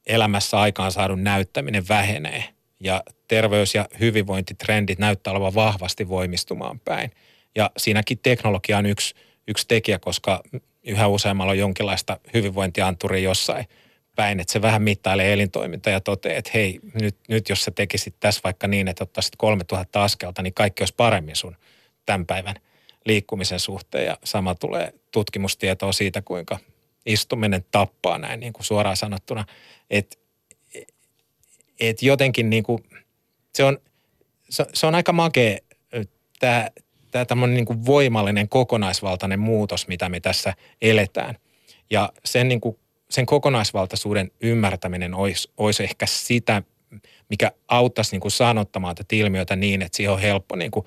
elämässä aikaan saadun näyttäminen vähenee – ja terveys- ja hyvinvointitrendit näyttää olevan vahvasti voimistumaan päin. Ja siinäkin teknologia on yksi, yksi tekijä, koska yhä useammalla on jonkinlaista hyvinvointianturia jossain päin, että se vähän mittailee elintoimintaa ja toteaa, että hei, nyt, nyt jos sä tekisit tässä vaikka niin, että ottaisit 3000 askelta, niin kaikki olisi paremmin sun tämän päivän liikkumisen suhteen. Ja sama tulee tutkimustietoa siitä, kuinka istuminen tappaa näin niin kuin suoraan sanottuna. Että et jotenkin niin kuin, se, on, se, se on aika makea tämä tämä niin kuin voimallinen kokonaisvaltainen muutos, mitä me tässä eletään. Ja sen, niin kuin, sen kokonaisvaltaisuuden ymmärtäminen olisi, olisi ehkä sitä, mikä auttaisi niin kuin sanottamaan tätä ilmiötä niin, että siihen on helppo niin kuin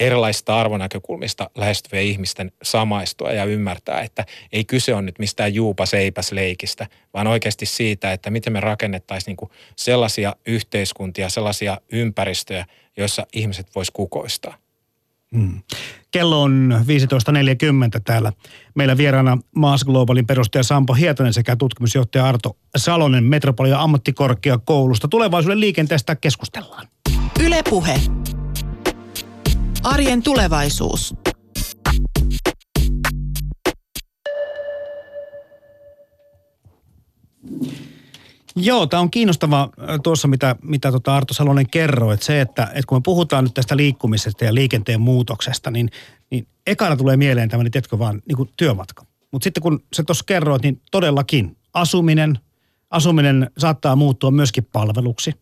erilaisista arvonäkökulmista lähestyviä ihmisten samaistua ja ymmärtää, että ei kyse ole nyt mistään juupas eipäs leikistä, vaan oikeasti siitä, että miten me rakennettaisiin niin sellaisia yhteiskuntia, sellaisia ympäristöjä, joissa ihmiset vois kukoistaa. Hmm. Kello on 15.40 täällä. Meillä vieraana Maas Globalin perustaja Sampo Hietanen sekä tutkimusjohtaja Arto Salonen Metropolia ammattikorkeakoulusta. Tulevaisuuden liikenteestä keskustellaan. Ylepuhe. Arjen tulevaisuus. Joo, tämä on kiinnostava tuossa, mitä, mitä tota Arto Salonen kerroi, että se, että, että kun me puhutaan nyt tästä liikkumisesta ja liikenteen muutoksesta, niin, niin ekana tulee mieleen tämmöinen, tiedätkö vaan, niin kuin työmatka. Mutta sitten kun se tuossa kerroit, niin todellakin asuminen, asuminen saattaa muuttua myöskin palveluksi.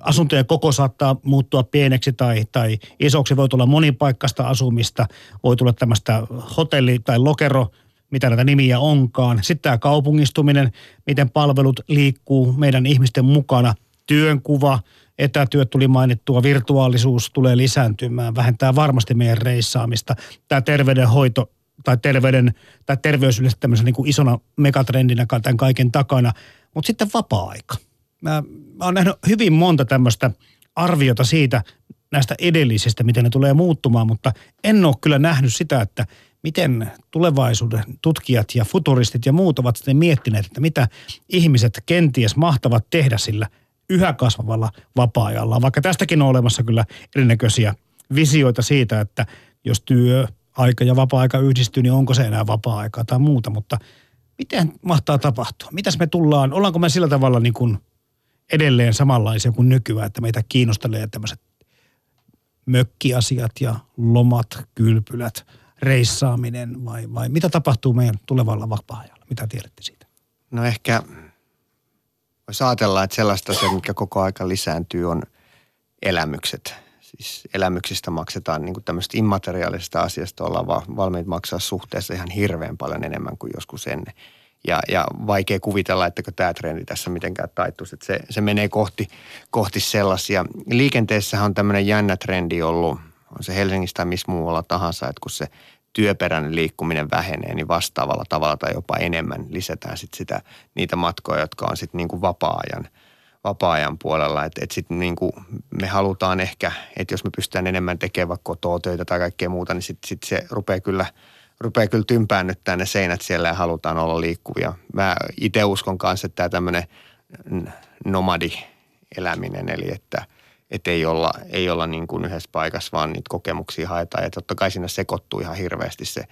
Asuntojen koko saattaa muuttua pieneksi tai, tai isoksi. Voi tulla monipaikkaista asumista, voi tulla tämmöistä hotelli- tai lokero mitä näitä nimiä onkaan. Sitten tämä kaupungistuminen, miten palvelut liikkuu meidän ihmisten mukana. Työnkuva, etätyöt tuli mainittua, virtuaalisuus tulee lisääntymään, vähentää varmasti meidän reissaamista. Tämä terveydenhoito tai, terveyden, tai terveys yleensä tämmöisen niin kuin isona megatrendinä tämän kaiken takana. Mutta sitten vapaa-aika. Mä, mä oon nähnyt hyvin monta tämmöistä arviota siitä näistä edellisistä, miten ne tulee muuttumaan, mutta en ole kyllä nähnyt sitä, että – miten tulevaisuuden tutkijat ja futuristit ja muut ovat sitten miettineet, että mitä ihmiset kenties mahtavat tehdä sillä yhä kasvavalla vapaa-ajalla. Vaikka tästäkin on olemassa kyllä erinäköisiä visioita siitä, että jos työ, aika ja vapaa-aika yhdistyy, niin onko se enää vapaa-aikaa tai muuta, mutta miten mahtaa tapahtua? Mitäs me tullaan, ollaanko me sillä tavalla niin kuin edelleen samanlaisia kuin nykyään, että meitä kiinnostelee tämmöiset mökkiasiat ja lomat, kylpylät – reissaaminen vai, vai mitä tapahtuu meidän tulevalla vapaa-ajalla? Mitä tiedätte siitä? No ehkä voisi ajatella, että sellaista se, mikä koko aika lisääntyy, on elämykset. Siis elämyksistä maksetaan niin tämmöistä immateriaalisesta asiasta, ollaan valmiit maksaa suhteessa ihan hirveän paljon enemmän kuin joskus ennen. Ja, ja vaikea kuvitella, että tämä trendi tässä mitenkään taittuisi, että se, se menee kohti, kohti sellaisia. Liikenteessähän on tämmöinen jännä trendi ollut on se Helsingistä tai missä muualla tahansa, että kun se työperäinen liikkuminen vähenee, niin vastaavalla tavalla tai jopa enemmän lisätään sit sitä, niitä matkoja, jotka on sitten niin kuin vapaa-ajan, vapaa-ajan puolella. Et sitten niin kuin me halutaan ehkä, että jos me pystytään enemmän tekemään vaikka kotoa töitä tai kaikkea muuta, niin sitten sit se rupeaa kyllä, rupeaa kyllä tympäännyttää ne seinät siellä ja halutaan olla liikkuvia. Mä itse uskon kanssa, että tämä tämmöinen nomadi eläminen, eli että – että ei olla, ei olla niin kuin yhdessä paikassa, vaan niitä kokemuksia haetaan. Ja totta kai siinä sekoittuu ihan hirveästi se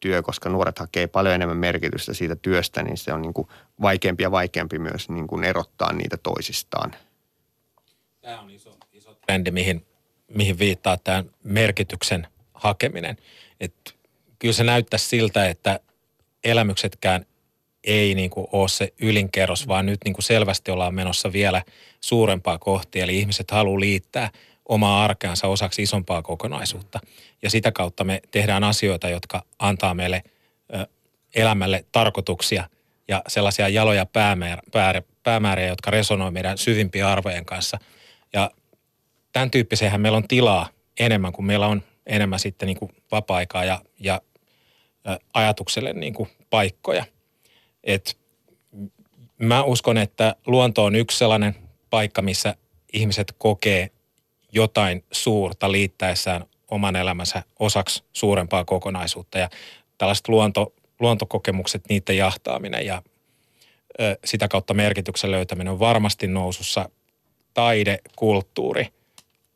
työ, koska nuoret hakee paljon enemmän merkitystä siitä työstä, niin se on niin kuin vaikeampi ja vaikeampi myös niin kuin erottaa niitä toisistaan. Tämä on iso, iso trendi, mihin, mihin viittaa tämä merkityksen hakeminen. että kyllä se näyttää siltä, että elämyksetkään ei niin kuin ole se ylinkerros, vaan nyt niin kuin selvästi ollaan menossa vielä suurempaa kohti. Eli ihmiset haluaa liittää omaa arkeansa osaksi isompaa kokonaisuutta. Ja sitä kautta me tehdään asioita, jotka antaa meille ö, elämälle tarkoituksia ja sellaisia jaloja päämäär, pää, päämääriä, jotka resonoi meidän syvimpien arvojen kanssa. Ja tämän tyyppiseenhän meillä on tilaa enemmän, kuin meillä on enemmän sitten niin kuin vapaa-aikaa ja, ja ajatukselle niin kuin paikkoja. Et mä uskon, että luonto on yksi sellainen paikka, missä ihmiset kokee jotain suurta liittäessään oman elämänsä osaksi suurempaa kokonaisuutta. Ja tällaiset luonto, luontokokemukset, niiden jahtaaminen ja ö, sitä kautta merkityksen löytäminen on varmasti nousussa. Taide, kulttuuri,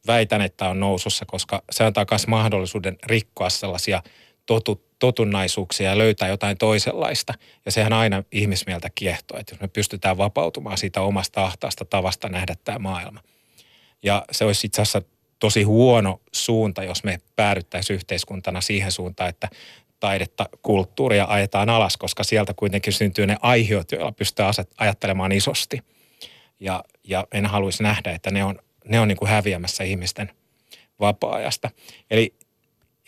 väitän, että on nousussa, koska se antaa myös mahdollisuuden rikkoa sellaisia totut, totunnaisuuksia ja löytää jotain toisenlaista. Ja sehän aina ihmismieltä kiehtoo, että jos me pystytään vapautumaan siitä omasta ahtaasta tavasta nähdä tämä maailma. Ja se olisi itse asiassa tosi huono suunta, jos me päädyttäisiin yhteiskuntana siihen suuntaan, että taidetta, kulttuuria ajetaan alas, koska sieltä kuitenkin syntyy ne aiheut, joilla pystyy ajattelemaan isosti. Ja, ja en haluaisi nähdä, että ne on, ne on niin kuin häviämässä ihmisten vapaa-ajasta. Eli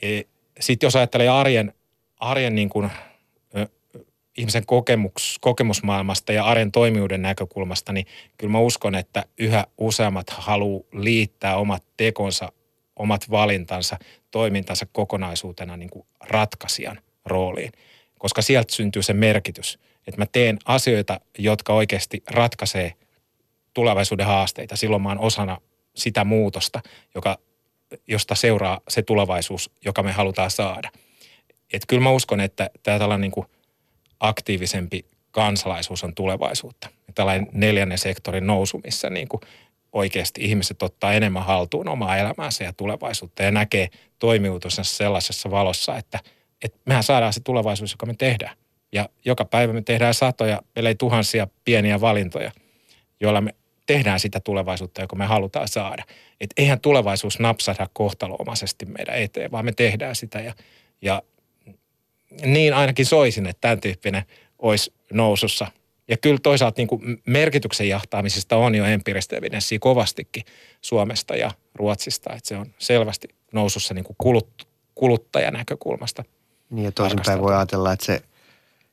e, sitten jos ajattelee arjen arjen niin kuin, ihmisen kokemus, kokemusmaailmasta ja arjen toimijuuden näkökulmasta, niin kyllä mä uskon, että yhä useammat haluaa liittää omat tekonsa omat valintansa, toimintansa kokonaisuutena niin kuin ratkaisijan rooliin. Koska sieltä syntyy se merkitys, että mä teen asioita, jotka oikeasti ratkaisee tulevaisuuden haasteita. Silloin mä oon osana sitä muutosta, joka, josta seuraa se tulevaisuus, joka me halutaan saada. Et kyllä mä uskon, että tämä tällainen niin kuin aktiivisempi kansalaisuus on tulevaisuutta. Tällainen neljännen sektorin nousu, missä niin kuin oikeasti ihmiset ottaa enemmän haltuun omaa elämäänsä ja tulevaisuutta ja näkee toimivuutensa sellaisessa valossa, että, että mehän saadaan se tulevaisuus, joka me tehdään. Ja joka päivä me tehdään satoja, ellei tuhansia pieniä valintoja, joilla me tehdään sitä tulevaisuutta, joka me halutaan saada. Että eihän tulevaisuus napsahda kohtaloomaisesti meidän eteen, vaan me tehdään sitä. Ja, ja niin ainakin soisin, että tämän tyyppinen olisi nousussa. Ja kyllä toisaalta niin kuin merkityksen jahtaamisesta on jo empiiristä evidenssiä kovastikin Suomesta ja Ruotsista, että se on selvästi nousussa niin kuin kulut, kuluttajanäkökulmasta. Niin ja toisinpäin voi ajatella, että se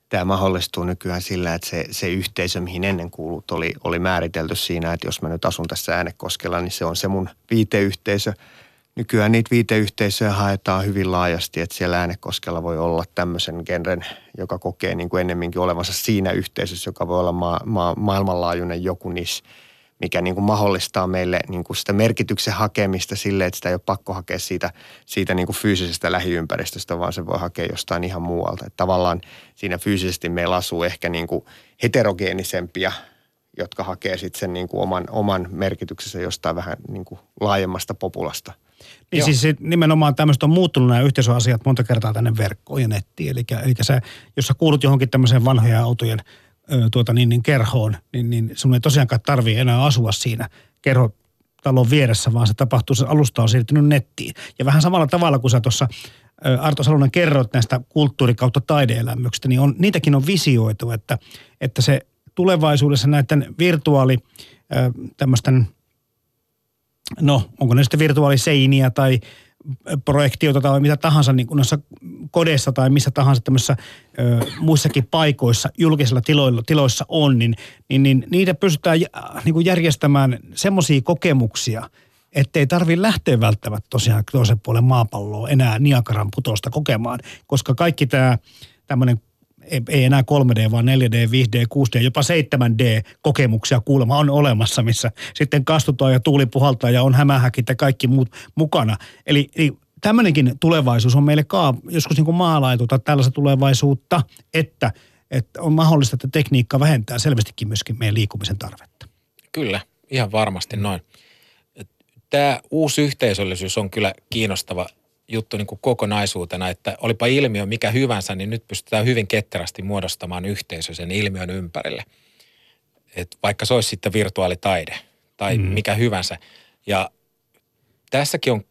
tämä mahdollistuu nykyään sillä, että se, se yhteisö, mihin ennen kuulut, oli, oli määritelty siinä, että jos mä nyt asun tässä äänekoskella, niin se on se mun viiteyhteisö. Nykyään niitä viiteyhteisöjä haetaan hyvin laajasti, että siellä äänekoskella voi olla tämmöisen genren, joka kokee niin kuin ennemminkin olevansa siinä yhteisössä, joka voi olla ma- ma- maailmanlaajuinen joku niissä mikä niin kuin mahdollistaa meille niin kuin sitä merkityksen hakemista sille, että sitä ei ole pakko hakea siitä, siitä niin kuin fyysisestä lähiympäristöstä, vaan se voi hakea jostain ihan muualta. Että tavallaan siinä fyysisesti meillä asuu ehkä niin kuin heterogeenisempia, jotka hakee sitten sen niin kuin oman, oman merkityksensä jostain vähän niin kuin laajemmasta populasta. Niin Joo. siis nimenomaan tämmöistä on muuttunut nämä yhteisöasiat monta kertaa tänne verkkoon ja nettiin. Eli, eli sä, jos sä kuulut johonkin tämmöiseen vanhojen autojen – tuota, niin, niin kerhoon, niin, niin sun ei tosiaankaan tarvii enää asua siinä kerhotalon vieressä, vaan se tapahtuu, se alusta on siirtynyt nettiin. Ja vähän samalla tavalla kuin sä tuossa Arto Salonen kerroit näistä kulttuuri- kautta taideelämyksistä, niin on, niitäkin on visioitu, että, että se tulevaisuudessa näiden virtuaali tämmöisten, no onko ne sitten virtuaaliseiniä tai projektiota tai mitä tahansa niin kuin noissa kodeissa tai missä tahansa tämmöisissä ö, muissakin paikoissa, julkisilla tiloilla, tiloissa on, niin, niin, niin niitä pystytään niin kuin järjestämään semmoisia kokemuksia, ettei tarvi lähteä välttämättä tosiaan toisen puolen maapalloa enää Niakaran putosta kokemaan, koska kaikki tämä tämmöinen ei enää 3D, vaan 4D, 5D, 6D, jopa 7D-kokemuksia kuulemma on olemassa, missä sitten kastutaan ja tuuli puhaltaa ja on hämähäkit ja kaikki muut mukana. Eli, eli tämmöinenkin tulevaisuus on meille kaa, joskus niin kuin maalaituta tällaista tulevaisuutta, että, että on mahdollista, että tekniikka vähentää selvästikin myöskin meidän liikkumisen tarvetta. Kyllä, ihan varmasti noin. Tämä uusi yhteisöllisyys on kyllä kiinnostava juttu niin kuin kokonaisuutena, että olipa ilmiö mikä hyvänsä, niin nyt pystytään hyvin ketterästi muodostamaan yhteisö sen ilmiön ympärille. Et vaikka se olisi sitten virtuaalitaide tai mm. mikä hyvänsä. Ja tässäkin on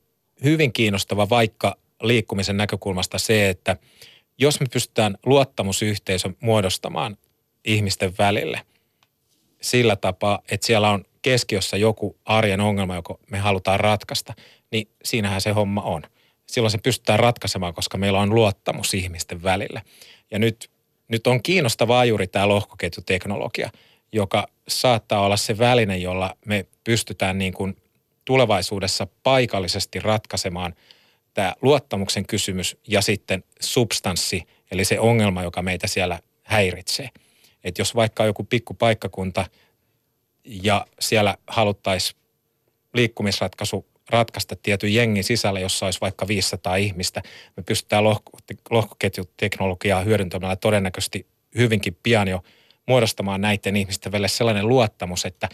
hyvin kiinnostava vaikka liikkumisen näkökulmasta se, että jos me pystytään luottamusyhteisö muodostamaan ihmisten välille sillä tapaa, että siellä on keskiössä joku arjen ongelma, joka me halutaan ratkaista, niin siinähän se homma on – silloin se pystytään ratkaisemaan, koska meillä on luottamus ihmisten välillä. Ja nyt, nyt on kiinnostavaa juuri tämä lohkoketjuteknologia, joka saattaa olla se väline, jolla me pystytään niin kuin tulevaisuudessa paikallisesti ratkaisemaan tämä luottamuksen kysymys ja sitten substanssi, eli se ongelma, joka meitä siellä häiritsee. Että jos vaikka on joku pikkupaikkakunta ja siellä haluttaisiin liikkumisratkaisu ratkaista tietyn jengin sisällä, jossa olisi vaikka 500 ihmistä. Me pystytään lohko, lohkoketjuteknologiaa hyödyntämällä todennäköisesti hyvinkin pian jo muodostamaan näiden ihmisten välille sellainen luottamus, että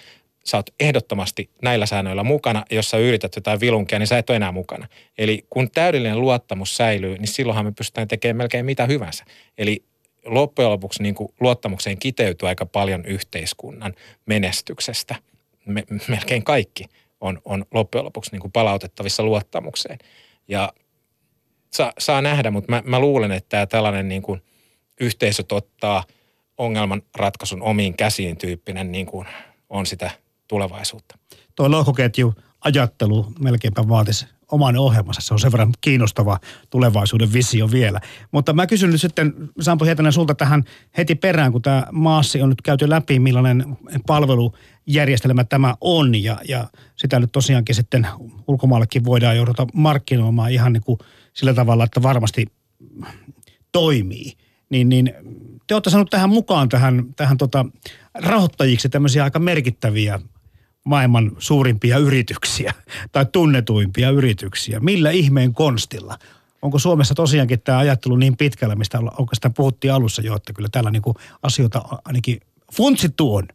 sä oot ehdottomasti näillä säännöillä mukana, ja jos sä yrität jotain vilunkia, niin sä et ole enää mukana. Eli kun täydellinen luottamus säilyy, niin silloinhan me pystytään tekemään melkein mitä hyvänsä. Eli loppujen lopuksi niin kuin luottamukseen kiteytyy aika paljon yhteiskunnan menestyksestä. Me, melkein kaikki on, on loppujen lopuksi niin kuin palautettavissa luottamukseen. Ja saa, saa nähdä, mutta mä, mä luulen, että tämä tällainen niin kuin yhteisöt ottaa ongelman ratkaisun omiin käsiin tyyppinen niin kuin on sitä tulevaisuutta. Tuo lohkoketju ajattelu melkeinpä vaatisi oman ohjelmansa. Se on sen verran kiinnostava tulevaisuuden visio vielä. Mutta mä kysyn nyt sitten Sampo Hietanen sulta tähän heti perään, kun tämä maassi on nyt käyty läpi, millainen palvelujärjestelmä tämä on. Ja, ja sitä nyt tosiaankin sitten ulkomaallekin voidaan jouduta markkinoimaan ihan niin kuin sillä tavalla, että varmasti toimii. Niin, niin te olette saanut tähän mukaan tähän, tähän tota, rahoittajiksi tämmöisiä aika merkittäviä maailman suurimpia yrityksiä tai tunnetuimpia yrityksiä. Millä ihmeen konstilla? Onko Suomessa tosiaankin tämä ajattelu niin pitkällä, mistä sitä puhuttiin alussa jo, että kyllä täällä niinku asioita ainakin funtsittu on?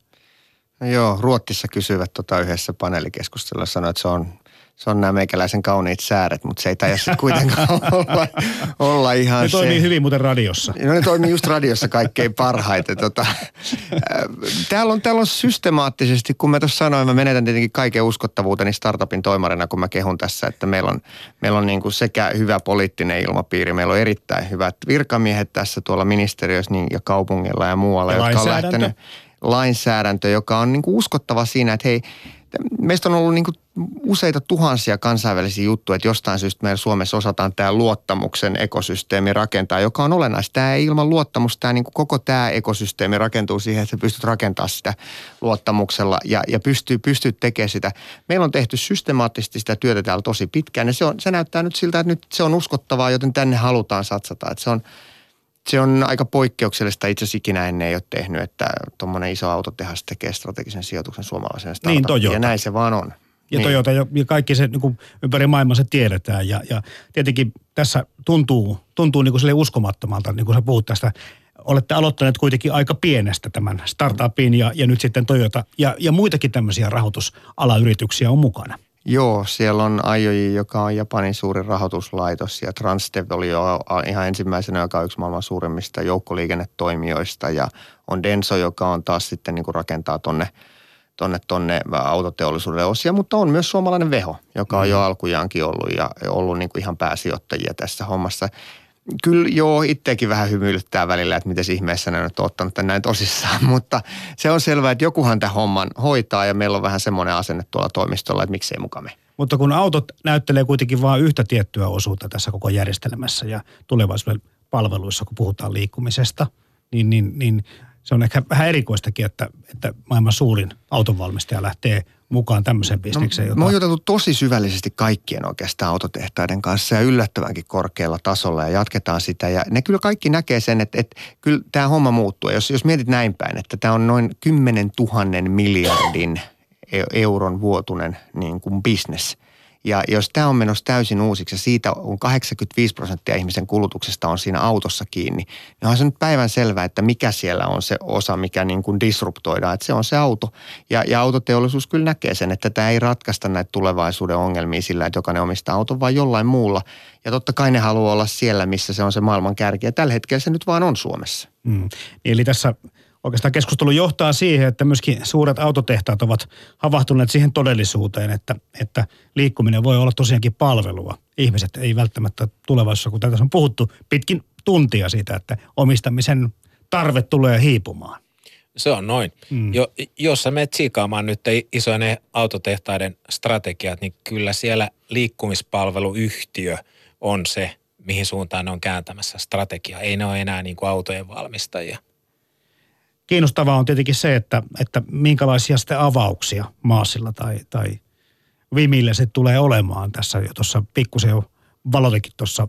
Joo, Ruottissa kysyvät tota yhdessä paneelikeskustelussa, sanoivat, että se on se on nämä meikäläisen kauniit sääret, mutta se ei taida sitten kuitenkaan olla, olla ihan ne se. Ne toimii hyvin muuten radiossa. No ne toimii just radiossa kaikkein parhaiten. Tota, täällä, on, täällä on systemaattisesti, kun mä tuossa sanoin, mä menetän tietenkin kaiken uskottavuuteni startupin toimarina, kun mä kehun tässä, että meillä on, meillä on niin kuin sekä hyvä poliittinen ilmapiiri, meillä on erittäin hyvät virkamiehet tässä tuolla ministeriössä niin, ja kaupungilla ja muualla, ja jotka on lähtenyt lainsäädäntö, joka on niin kuin uskottava siinä, että hei, meistä on ollut niin kuin useita tuhansia kansainvälisiä juttuja, että jostain syystä meillä Suomessa osataan tämä luottamuksen ekosysteemi rakentaa, joka on olennaista. Tämä ei ilman luottamusta, tämä niin kuin koko tämä ekosysteemi rakentuu siihen, että sä pystyt rakentamaan sitä luottamuksella ja, ja pystyy, pystyy tekemään sitä. Meillä on tehty systemaattisesti sitä työtä täällä tosi pitkään ja se, on, se näyttää nyt siltä, että nyt se on uskottavaa, joten tänne halutaan satsata. Että se on, se on aika poikkeuksellista. Itse asiassa ikinä ennen ei ole tehnyt, että tuommoinen iso autotehas tekee strategisen sijoituksen suomalaiseen Niin, Toyota. Ja näin se vaan on. Ja niin. Toyota ja, ja kaikki se niin kuin ympäri maailmaa se tiedetään. Ja, ja tietenkin tässä tuntuu, tuntuu niin kuin uskomattomalta, niin kuin sä puhut tästä. Olette aloittaneet kuitenkin aika pienestä tämän startupin ja, ja nyt sitten Toyota ja, ja muitakin tämmöisiä rahoitusalayrityksiä on mukana. Joo, siellä on IOJ, joka on Japanin suurin rahoituslaitos ja Transdev oli jo ihan ensimmäisenä, joka on yksi maailman suurimmista joukkoliikennetoimijoista ja on Denso, joka on taas sitten niin kuin rakentaa tonne, tonne, tonne autoteollisuuden osia, mutta on myös suomalainen Veho, joka on jo mm. alkujaankin ollut ja ollut niin kuin ihan pääsijoittajia tässä hommassa kyllä joo, itsekin vähän hymyilyttää välillä, että miten ihmeessä ne on nyt ottanut tämän näin tosissaan, mutta se on selvää, että jokuhan tämän homman hoitaa ja meillä on vähän semmoinen asenne tuolla toimistolla, että miksei mukamme. Mutta kun autot näyttelee kuitenkin vain yhtä tiettyä osuutta tässä koko järjestelmässä ja tulevaisuuden palveluissa, kun puhutaan liikkumisesta, niin, niin, niin se on ehkä vähän erikoistakin, että, että maailman suurin autonvalmistaja lähtee mukaan tämmöiseen bisnekseen. No, jota... Me on juteltu tosi syvällisesti kaikkien oikeastaan autotehtaiden kanssa ja yllättävänkin korkealla tasolla ja jatketaan sitä. Ja ne kyllä kaikki näkee sen, että, että kyllä tämä homma muuttuu. Jos, jos mietit näin päin, että tämä on noin 10 000 miljardin e-, euron vuotuinen niin kuin business – ja jos tämä on menossa täysin uusiksi ja siitä on 85 prosenttia ihmisen kulutuksesta on siinä autossa kiinni, niin on se nyt päivän selvää, että mikä siellä on se osa, mikä niin kuin disruptoidaan, että se on se auto. Ja, ja autoteollisuus kyllä näkee sen, että tämä ei ratkaista näitä tulevaisuuden ongelmia sillä, että jokainen omistaa auton, vaan jollain muulla. Ja totta kai ne haluaa olla siellä, missä se on se maailman kärki. Ja tällä hetkellä se nyt vaan on Suomessa. Mm. Eli tässä oikeastaan keskustelu johtaa siihen, että myöskin suuret autotehtaat ovat havahtuneet siihen todellisuuteen, että, että liikkuminen voi olla tosiaankin palvelua. Ihmiset ei välttämättä tulevaisuudessa, kun tässä on puhuttu pitkin tuntia siitä, että omistamisen tarve tulee hiipumaan. Se on noin. Mm. Jo, jos sä menet siikaamaan nyt isojen autotehtaiden strategiat, niin kyllä siellä liikkumispalveluyhtiö on se, mihin suuntaan ne on kääntämässä strategiaa. Ei ne ole enää niin kuin autojen valmistajia kiinnostavaa on tietenkin se, että, että minkälaisia sitten avauksia Maasilla tai, tai Vimillä se tulee olemaan. Tässä jo tuossa pikkusen jo valotikin tuossa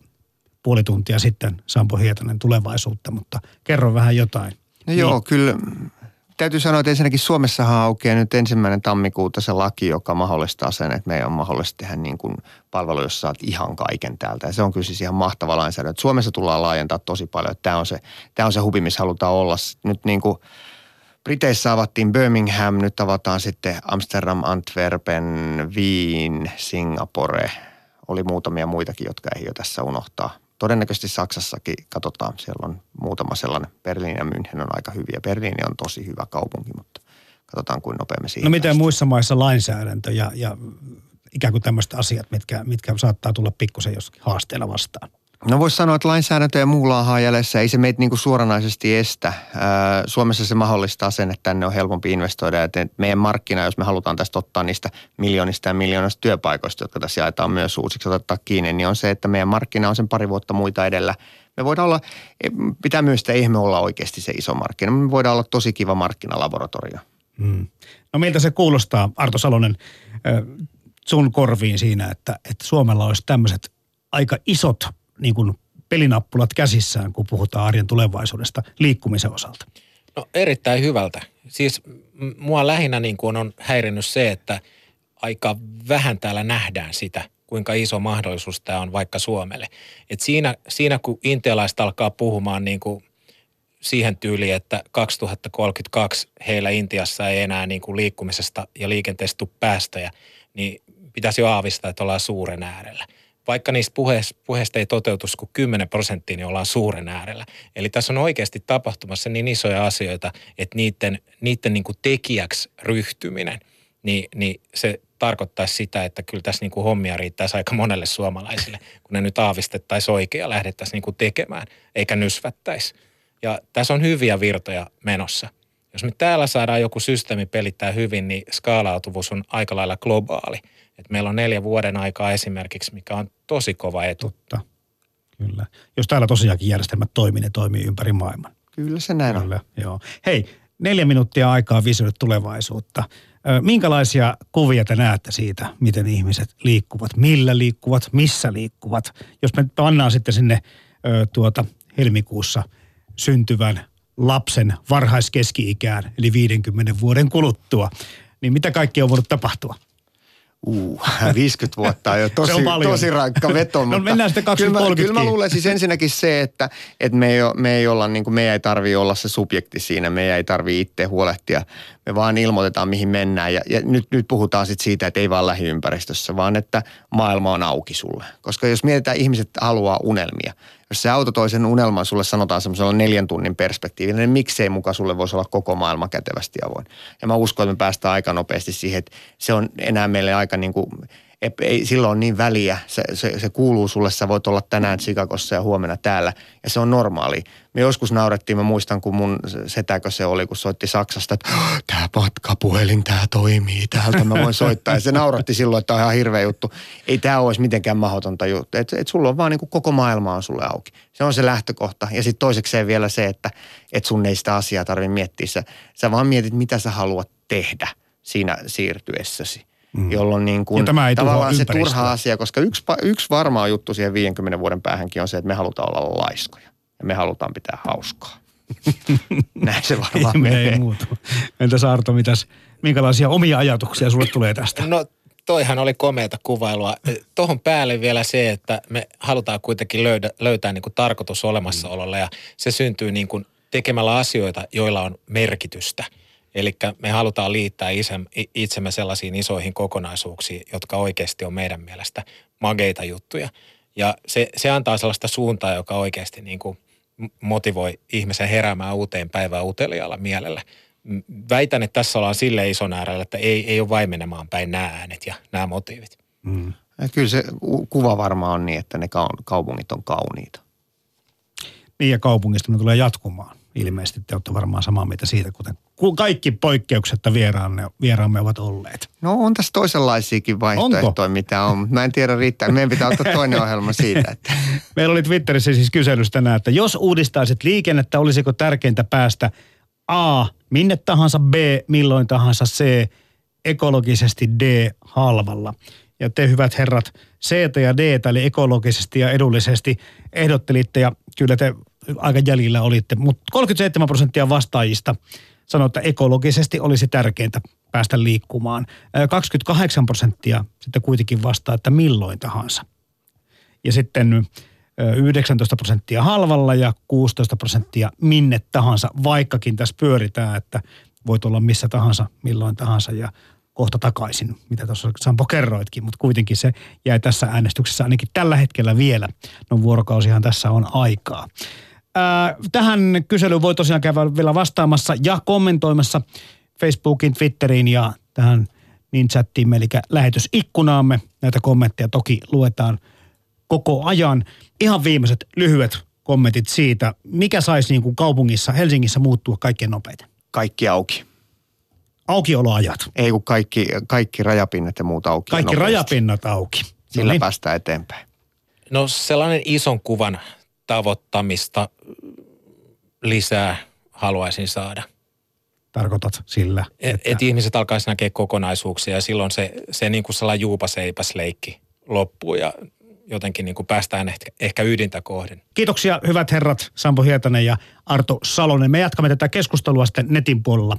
puoli tuntia sitten Sampo Hietanen tulevaisuutta, mutta kerro vähän jotain. No niin. joo, kyllä täytyy sanoa, että ensinnäkin Suomessahan aukeaa nyt ensimmäinen tammikuuta se laki, joka mahdollistaa sen, että meidän on mahdollista tehdä niin kuin palvelu, jossa saat ihan kaiken täältä. Ja se on kyllä siis ihan mahtava lainsäädäntö. Suomessa tullaan laajentaa tosi paljon. Tämä on se, tämä on se hubi, missä halutaan olla. Nyt niin kuin Briteissä avattiin Birmingham, nyt avataan sitten Amsterdam, Antwerpen, Wien, Singapore. Oli muutamia muitakin, jotka ei jo tässä unohtaa todennäköisesti Saksassakin katsotaan, siellä on muutama sellainen. Berliini ja München on aika hyviä. Berliini on tosi hyvä kaupunki, mutta katsotaan kuin nopeammin siihen. No miten muissa maissa lainsäädäntö ja, ja ikään kuin tämmöiset asiat, mitkä, mitkä saattaa tulla pikkusen jossakin haasteella vastaan? No voisi sanoa, että lainsäädäntö ja muu laahaa jäljessä, ei se meitä niin kuin suoranaisesti estä. Suomessa se mahdollistaa sen, että tänne on helpompi investoida. Että meidän markkina, jos me halutaan tästä ottaa niistä miljoonista ja miljoonasta työpaikoista, jotka tässä jaetaan myös uusiksi ottaa kiinni, niin on se, että meidän markkina on sen pari vuotta muita edellä. Me voidaan olla, pitää myös sitä ihme olla oikeasti se iso markkina. Me voidaan olla tosi kiva markkinalaboratorio. Hmm. No miltä se kuulostaa, Arto Salonen, sun korviin siinä, että, että Suomella olisi tämmöiset aika isot niin kuin pelinappulat käsissään, kun puhutaan arjen tulevaisuudesta liikkumisen osalta? No erittäin hyvältä. Siis mua lähinnä niin kuin on häirinnyt se, että aika vähän täällä nähdään sitä, kuinka iso mahdollisuus tämä on vaikka Suomelle. Et siinä, siinä kun intialaiset alkaa puhumaan niin kuin siihen tyyliin, että 2032 heillä Intiassa ei enää niin kuin liikkumisesta ja liikenteestä tule päästöjä, niin pitäisi jo aavistaa, että ollaan suuren äärellä – vaikka niistä puheista, puheista ei toteutus kuin 10 prosenttia, niin ollaan suuren äärellä. Eli tässä on oikeasti tapahtumassa niin isoja asioita, että niiden, niiden niin kuin tekijäksi ryhtyminen, niin, niin se tarkoittaisi sitä, että kyllä tässä niin kuin hommia riittäisi aika monelle suomalaisille, kun ne nyt aavistettaisiin oikein ja lähdettäisiin niin kuin tekemään, eikä nysvättäisi. Ja tässä on hyviä virtoja menossa. Jos me täällä saadaan joku systeemi pelittää hyvin, niin skaalautuvuus on aika lailla globaali – et meillä on neljä vuoden aikaa esimerkiksi, mikä on tosi kova etu. Totta. Kyllä. Jos täällä tosiaankin järjestelmät toimii, ne toimii ympäri maailman. Kyllä se näin Kyllä, on. Joo. Hei, neljä minuuttia aikaa visioida tulevaisuutta. Minkälaisia kuvia te näette siitä, miten ihmiset liikkuvat, millä liikkuvat, missä liikkuvat? Jos me pannaan sitten sinne tuota helmikuussa syntyvän lapsen varhaiskeski-ikään, eli 50 vuoden kuluttua, niin mitä kaikki on voinut tapahtua? Uh, 50 vuotta on jo tosi, on tosi rankka veto. no mennään sitten 2030 kyllä, mä, kyllä mä luulen siis ensinnäkin se, että, että me, ei, me ei olla, niin kuin, me ei tarvi olla se subjekti siinä, me ei tarvi itse huolehtia. Me vaan ilmoitetaan, mihin mennään. Ja, ja nyt, nyt puhutaan sitten siitä, että ei vaan lähiympäristössä, vaan että maailma on auki sulle. Koska jos mietitään, ihmiset haluaa unelmia – jos se auto toisen unelman sulle sanotaan semmoisella neljän tunnin perspektiivillä, niin miksei muka sulle voisi olla koko maailma kätevästi avoin. Ja mä uskon, että me päästään aika nopeasti siihen, että se on enää meille aika niin kuin – ei silloin ole niin väliä. Se, se, se kuuluu sulle, sä voit olla tänään Chicagossa ja huomenna täällä. Ja se on normaali. Me joskus naurettiin, mä muistan kun mun setäkö se oli, kun soitti Saksasta, että tämä matkapuhelin, tämä toimii, täältä mä voin soittaa. Ja se nauratti silloin, että on ihan hirveä juttu. Ei tämä olisi mitenkään mahdotonta juttu. Että et sulla on vaan niin kuin koko maailma on sulle auki. Se on se lähtökohta. Ja sitten toisekseen vielä se, että et sun ei sitä asiaa tarvitse miettiä. Sä, sä vaan mietit, mitä sä haluat tehdä siinä siirtyessäsi mm. jolloin niin kuin tämä ei tavallaan se turha asia, koska yksi, yksi varmaa juttu siihen 50 vuoden päähänkin on se, että me halutaan olla laiskoja ja me halutaan pitää hauskaa. Näin se varmaan ei, menee. Ei muutu. Entäs Arto, mitäs, minkälaisia omia ajatuksia sulle tulee tästä? No toihan oli komeata kuvailua. Tuohon päälle vielä se, että me halutaan kuitenkin löydä, löytää niin kuin tarkoitus olemassaololla ja se syntyy niin kuin tekemällä asioita, joilla on merkitystä – Eli me halutaan liittää itsemme sellaisiin isoihin kokonaisuuksiin, jotka oikeasti on meidän mielestä mageita juttuja. Ja se, se antaa sellaista suuntaa, joka oikeasti niin kuin motivoi ihmisen heräämään uuteen päivään uteliaalla mielellä. Väitän, että tässä ollaan sille ison äärellä, että ei, ei ole vaimenemaan päin nämä äänet ja nämä motiivit. Mm. Ja kyllä se kuva varmaan on niin, että ne kaupungit on kauniita. Niin ja kaupungista ne tulee jatkumaan ilmeisesti te olette varmaan samaa mieltä siitä, kuten kaikki poikkeuksetta vieraamme, vieraamme ovat olleet. No on tässä toisenlaisiakin vaihtoehtoja, Onko? mitä on. Mä en tiedä riittää. Meidän pitää ottaa toinen ohjelma siitä. Että. Meillä oli Twitterissä siis kyselystä tänään, että jos uudistaisit liikennettä, olisiko tärkeintä päästä A, minne tahansa, B, milloin tahansa, C, ekologisesti D, halvalla. Ja te hyvät herrat, C ja D, eli ekologisesti ja edullisesti ehdottelitte ja kyllä te aika jäljillä olitte, mutta 37 prosenttia vastaajista sanoi, että ekologisesti olisi tärkeintä päästä liikkumaan. 28 prosenttia sitten kuitenkin vastaa, että milloin tahansa. Ja sitten 19 prosenttia halvalla ja 16 prosenttia minne tahansa, vaikkakin tässä pyöritään, että voit olla missä tahansa, milloin tahansa ja kohta takaisin, mitä tuossa Sampo kerroitkin, mutta kuitenkin se jäi tässä äänestyksessä ainakin tällä hetkellä vielä. No vuorokausihan tässä on aikaa tähän kyselyyn voi tosiaan käydä vielä vastaamassa ja kommentoimassa Facebookin, Twitteriin ja tähän niin chattiin, eli lähetysikkunaamme. Näitä kommentteja toki luetaan koko ajan. Ihan viimeiset lyhyet kommentit siitä, mikä saisi niin kuin kaupungissa, Helsingissä muuttua kaikkein nopeiten? Kaikki auki. Aukioloajat. Ei kun kaikki, kaikki rajapinnat ja muut auki. Kaikki nopeasti. rajapinnat auki. Sillä No niin. päästään eteenpäin. No sellainen ison kuvan tavoittamista lisää haluaisin saada. Tarkoitat sillä, Et, että et ihmiset alkaisi näkeä kokonaisuuksia ja silloin se, se niin kuin sellainen juupaseipäs leikki loppuu ja jotenkin niin kuin päästään ehkä, ehkä ydintä kohden. Kiitoksia hyvät herrat Sampo Hietanen ja Arto Salonen. Me jatkamme tätä keskustelua sitten netin puolella